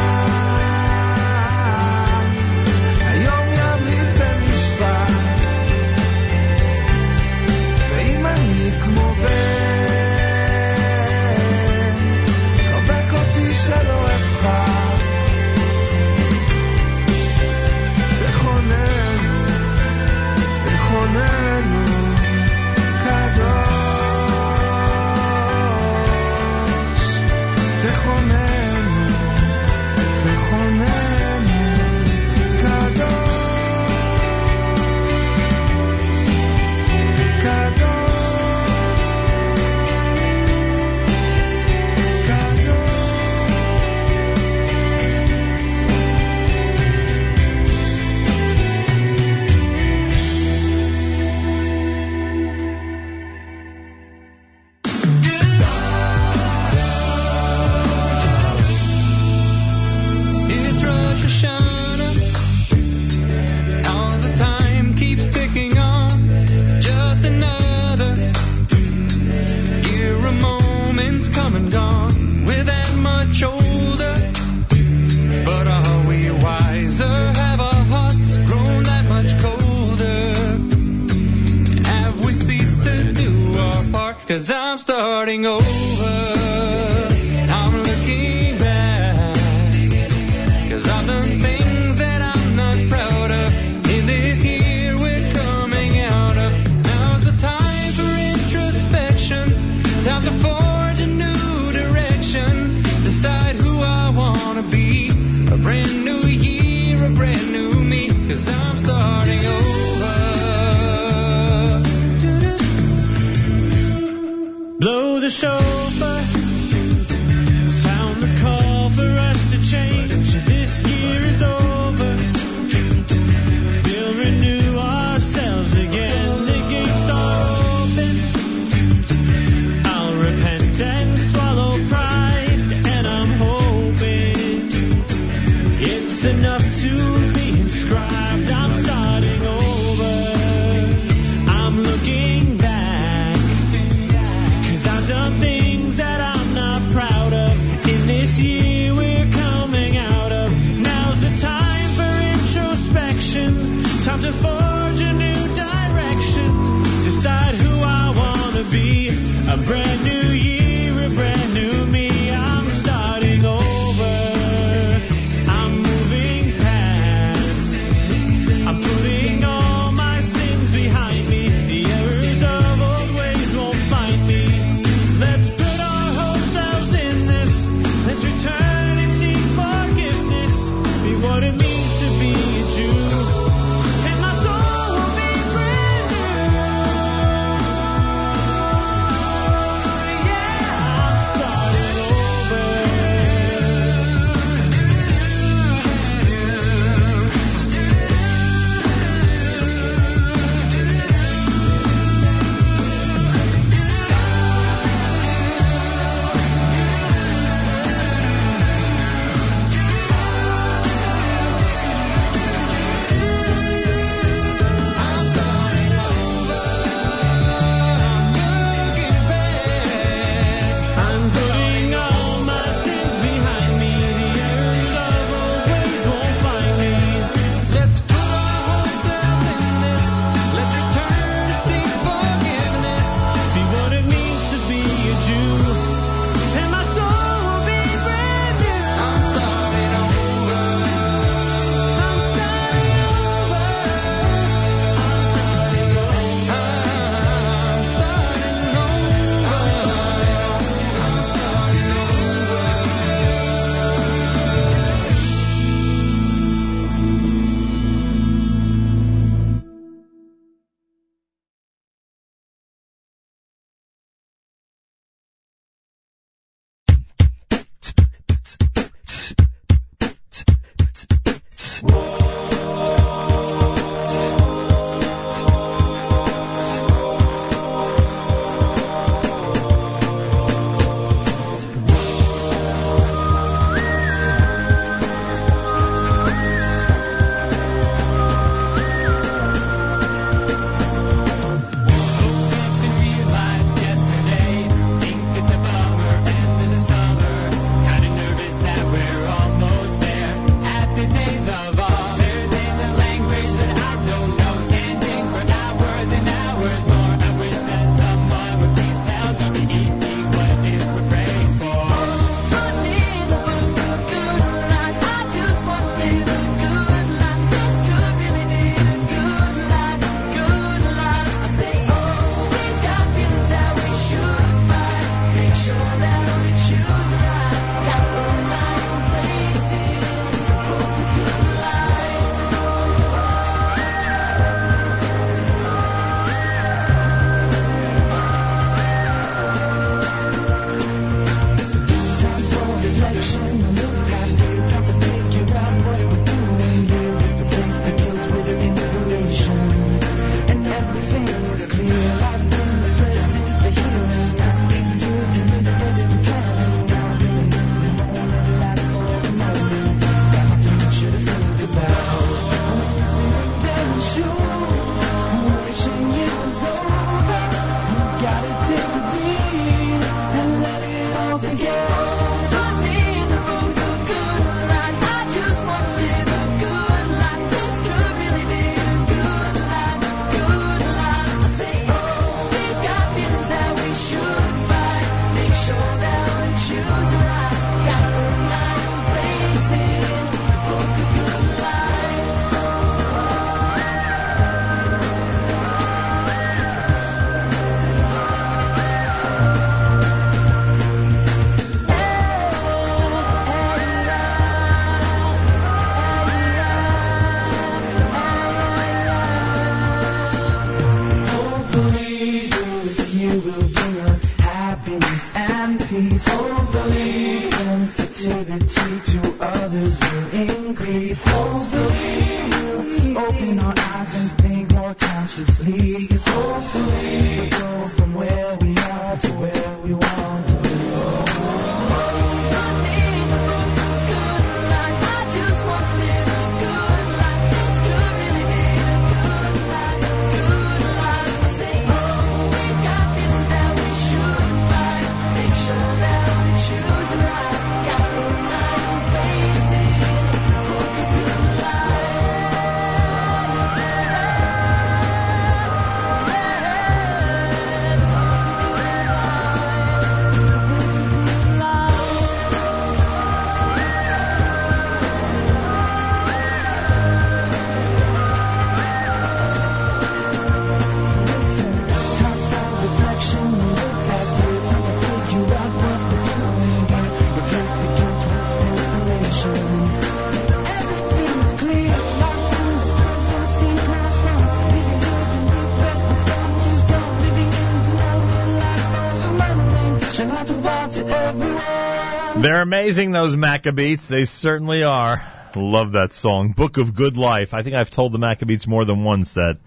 They're amazing, those Maccabees. They certainly are. Love that song. Book of Good Life. I think I've told the Maccabees more than once that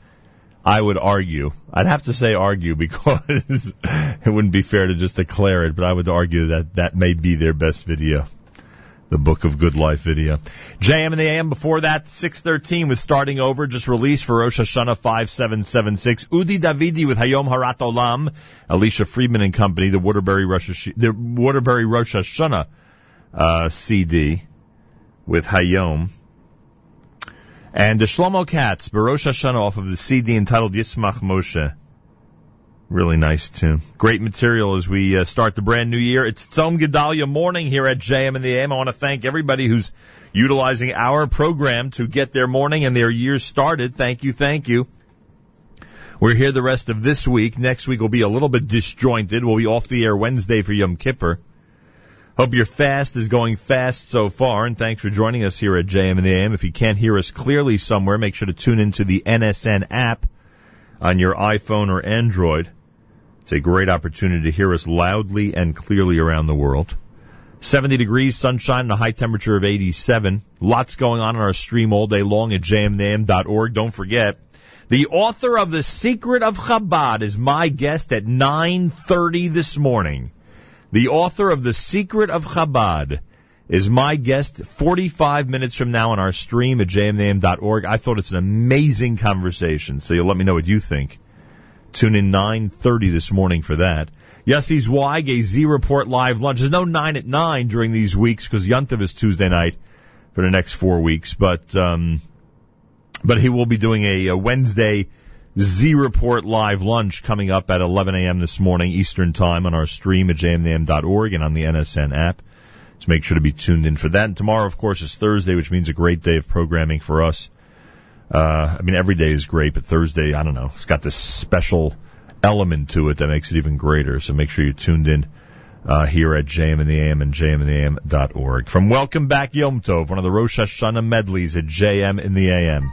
I would argue. I'd have to say argue because it wouldn't be fair to just declare it, but I would argue that that may be their best video. The Book of Good Life video. JM in the AM before that, 613 with starting over, just released for Rosh Hashanah 5776. Udi Davidi with Hayom Harat Olam. Alicia Friedman and Company, the Waterbury Rosh, Hash- the Waterbury Rosh Hashanah, uh, CD with Hayom. And the Shlomo Katz, Barosh Hashanah off of the CD entitled Yismach Moshe. Really nice tune. Great material as we uh, start the brand new year. It's Tzom Gedaliah morning here at JM in the AM. I want to thank everybody who's utilizing our program to get their morning and their year started. Thank you, thank you. We're here the rest of this week. Next week will be a little bit disjointed. We'll be off the air Wednesday for Yom Kippur. Hope your fast is going fast so far, and thanks for joining us here at JM in the AM. If you can't hear us clearly somewhere, make sure to tune into the NSN app on your iPhone or Android. It's a great opportunity to hear us loudly and clearly around the world. 70 degrees, sunshine, and a high temperature of 87. Lots going on in our stream all day long at jmnam.org. Don't forget, the author of The Secret of Chabad is my guest at 9.30 this morning. The author of The Secret of Chabad is my guest 45 minutes from now on our stream at jmnam.org. I thought it's an amazing conversation, so you'll let me know what you think. Tune in 9.30 this morning for that. Yossi Zweig, a Z Report live lunch. There's no 9 at 9 during these weeks because Yontiv is Tuesday night for the next four weeks, but, um, but he will be doing a, a Wednesday Z Report live lunch coming up at 11 a.m. this morning Eastern Time on our stream at jmnam.org and on the NSN app. So make sure to be tuned in for that. And tomorrow, of course, is Thursday, which means a great day of programming for us. Uh, I mean, every day is great, but Thursday, I don't know, it's got this special element to it that makes it even greater. So make sure you're tuned in uh, here at JM in the AM and jmandtheam.org. From Welcome Back Yom Tov, one of the Rosh Hashanah medleys at JM in the AM.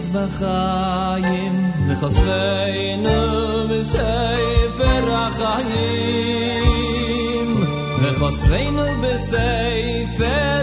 Kids Bachayim Vechosveinu Vesefer Achayim Vechosveinu Vesefer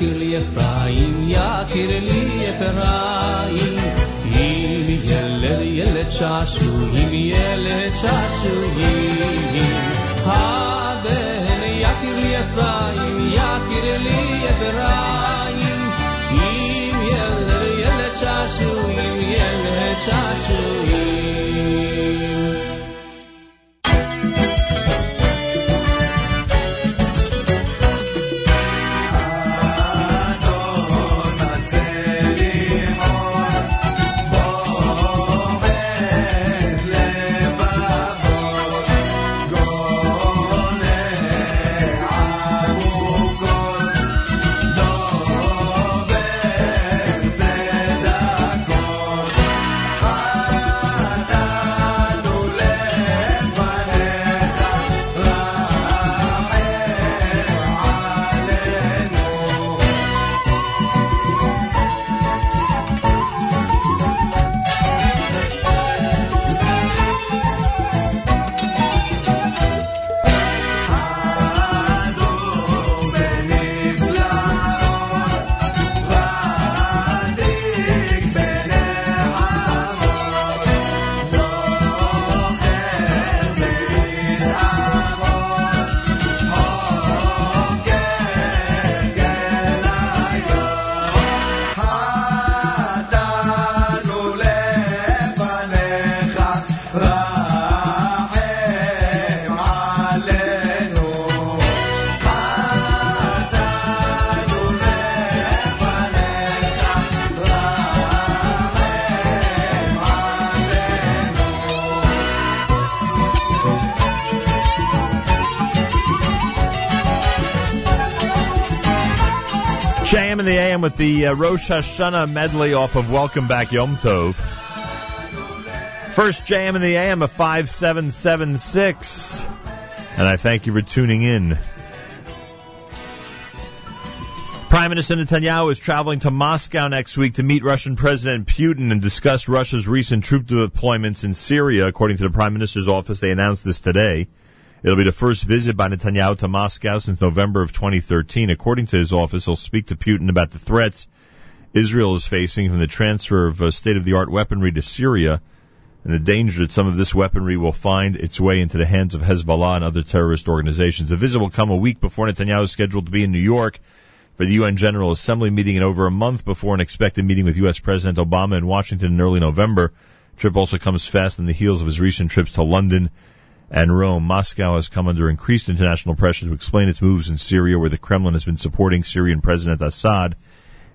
יקיר לי אפרים, יקיר לי אפרים. אם ילד ילד שעשועים, ילד שעשועים. הבן יקיר לי אפרים, יקיר לי אפרים. אם ילד ילד שעשועים, ילד שעשועים. With the uh, Rosh Hashanah medley off of Welcome Back Yom Tov. First JM in the AM of 5776. And I thank you for tuning in. Prime Minister Netanyahu is traveling to Moscow next week to meet Russian President Putin and discuss Russia's recent troop deployments in Syria. According to the Prime Minister's office, they announced this today. It'll be the first visit by Netanyahu to Moscow since November of 2013. According to his office, he'll speak to Putin about the threats Israel is facing from the transfer of uh, state-of-the-art weaponry to Syria and the danger that some of this weaponry will find its way into the hands of Hezbollah and other terrorist organizations. The visit will come a week before Netanyahu is scheduled to be in New York for the UN General Assembly meeting and over a month before an expected meeting with U.S. President Obama in Washington in early November. The trip also comes fast on the heels of his recent trips to London and Rome. Moscow has come under increased international pressure to explain its moves in Syria, where the Kremlin has been supporting Syrian President Assad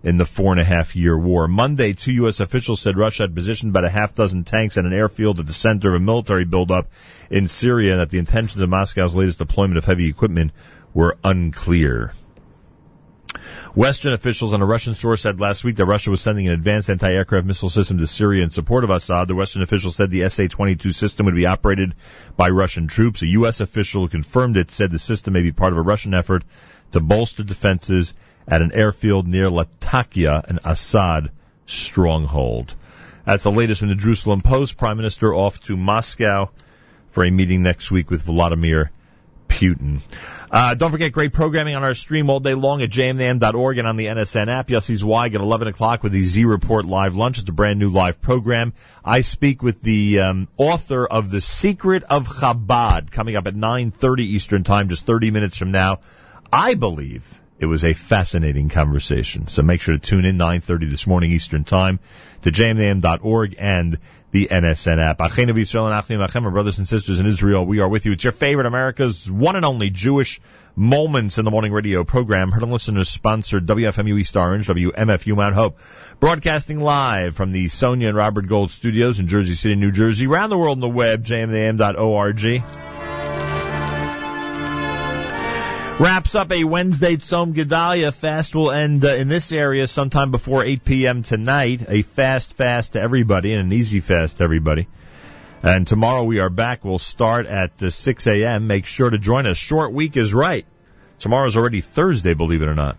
in the four and a half year war. Monday, two U.S. officials said Russia had positioned about a half dozen tanks and an airfield at the center of a military buildup in Syria and that the intentions of Moscow's latest deployment of heavy equipment were unclear. Western officials on a Russian source said last week that Russia was sending an advanced anti-aircraft missile system to Syria in support of Assad. The Western official said the SA-22 system would be operated by Russian troops. A U.S. official who confirmed it said the system may be part of a Russian effort to bolster defenses at an airfield near Latakia, an Assad stronghold. That's the latest from the Jerusalem Post. Prime Minister off to Moscow for a meeting next week with Vladimir Putin. Uh, don't forget great programming on our stream all day long at jmnam.org and on the NSN app. Yossi Zweig at 11 o'clock with the Z Report live lunch. It's a brand new live program. I speak with the um, author of The Secret of Chabad coming up at 9.30 Eastern Time, just 30 minutes from now. I believe it was a fascinating conversation. So make sure to tune in 9.30 this morning Eastern Time to jmnam.org and the NSN app. Achenu B'Yisrael and Achim Achem, our brothers and sisters in Israel, we are with you. It's your favorite America's one and only Jewish Moments in the Morning radio program. Heard and listeners sponsored WFMU East Orange, WMFU Mount Hope. Broadcasting live from the Sonia and Robert Gold studios in Jersey City, New Jersey. Around the world on the web, jmnam.org. Wraps up a Wednesday Tzom Gedaliah fast will end uh, in this area sometime before 8 p.m. tonight. A fast fast to everybody and an easy fast to everybody. And tomorrow we are back. We'll start at uh, 6 a.m. Make sure to join us. Short week is right. Tomorrow's already Thursday, believe it or not.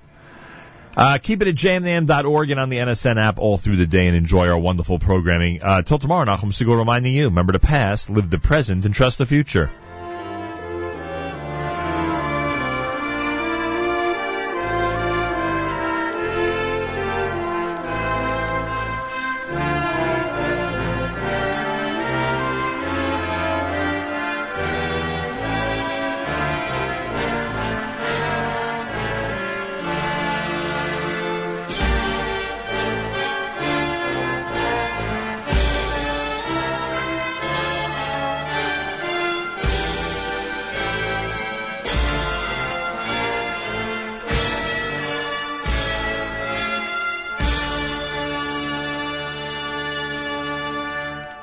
Uh, keep it at jmnam.org and on the NSN app all through the day and enjoy our wonderful programming. Uh, till tomorrow, Nachum Segal reminding you, remember the past, live the present, and trust the future.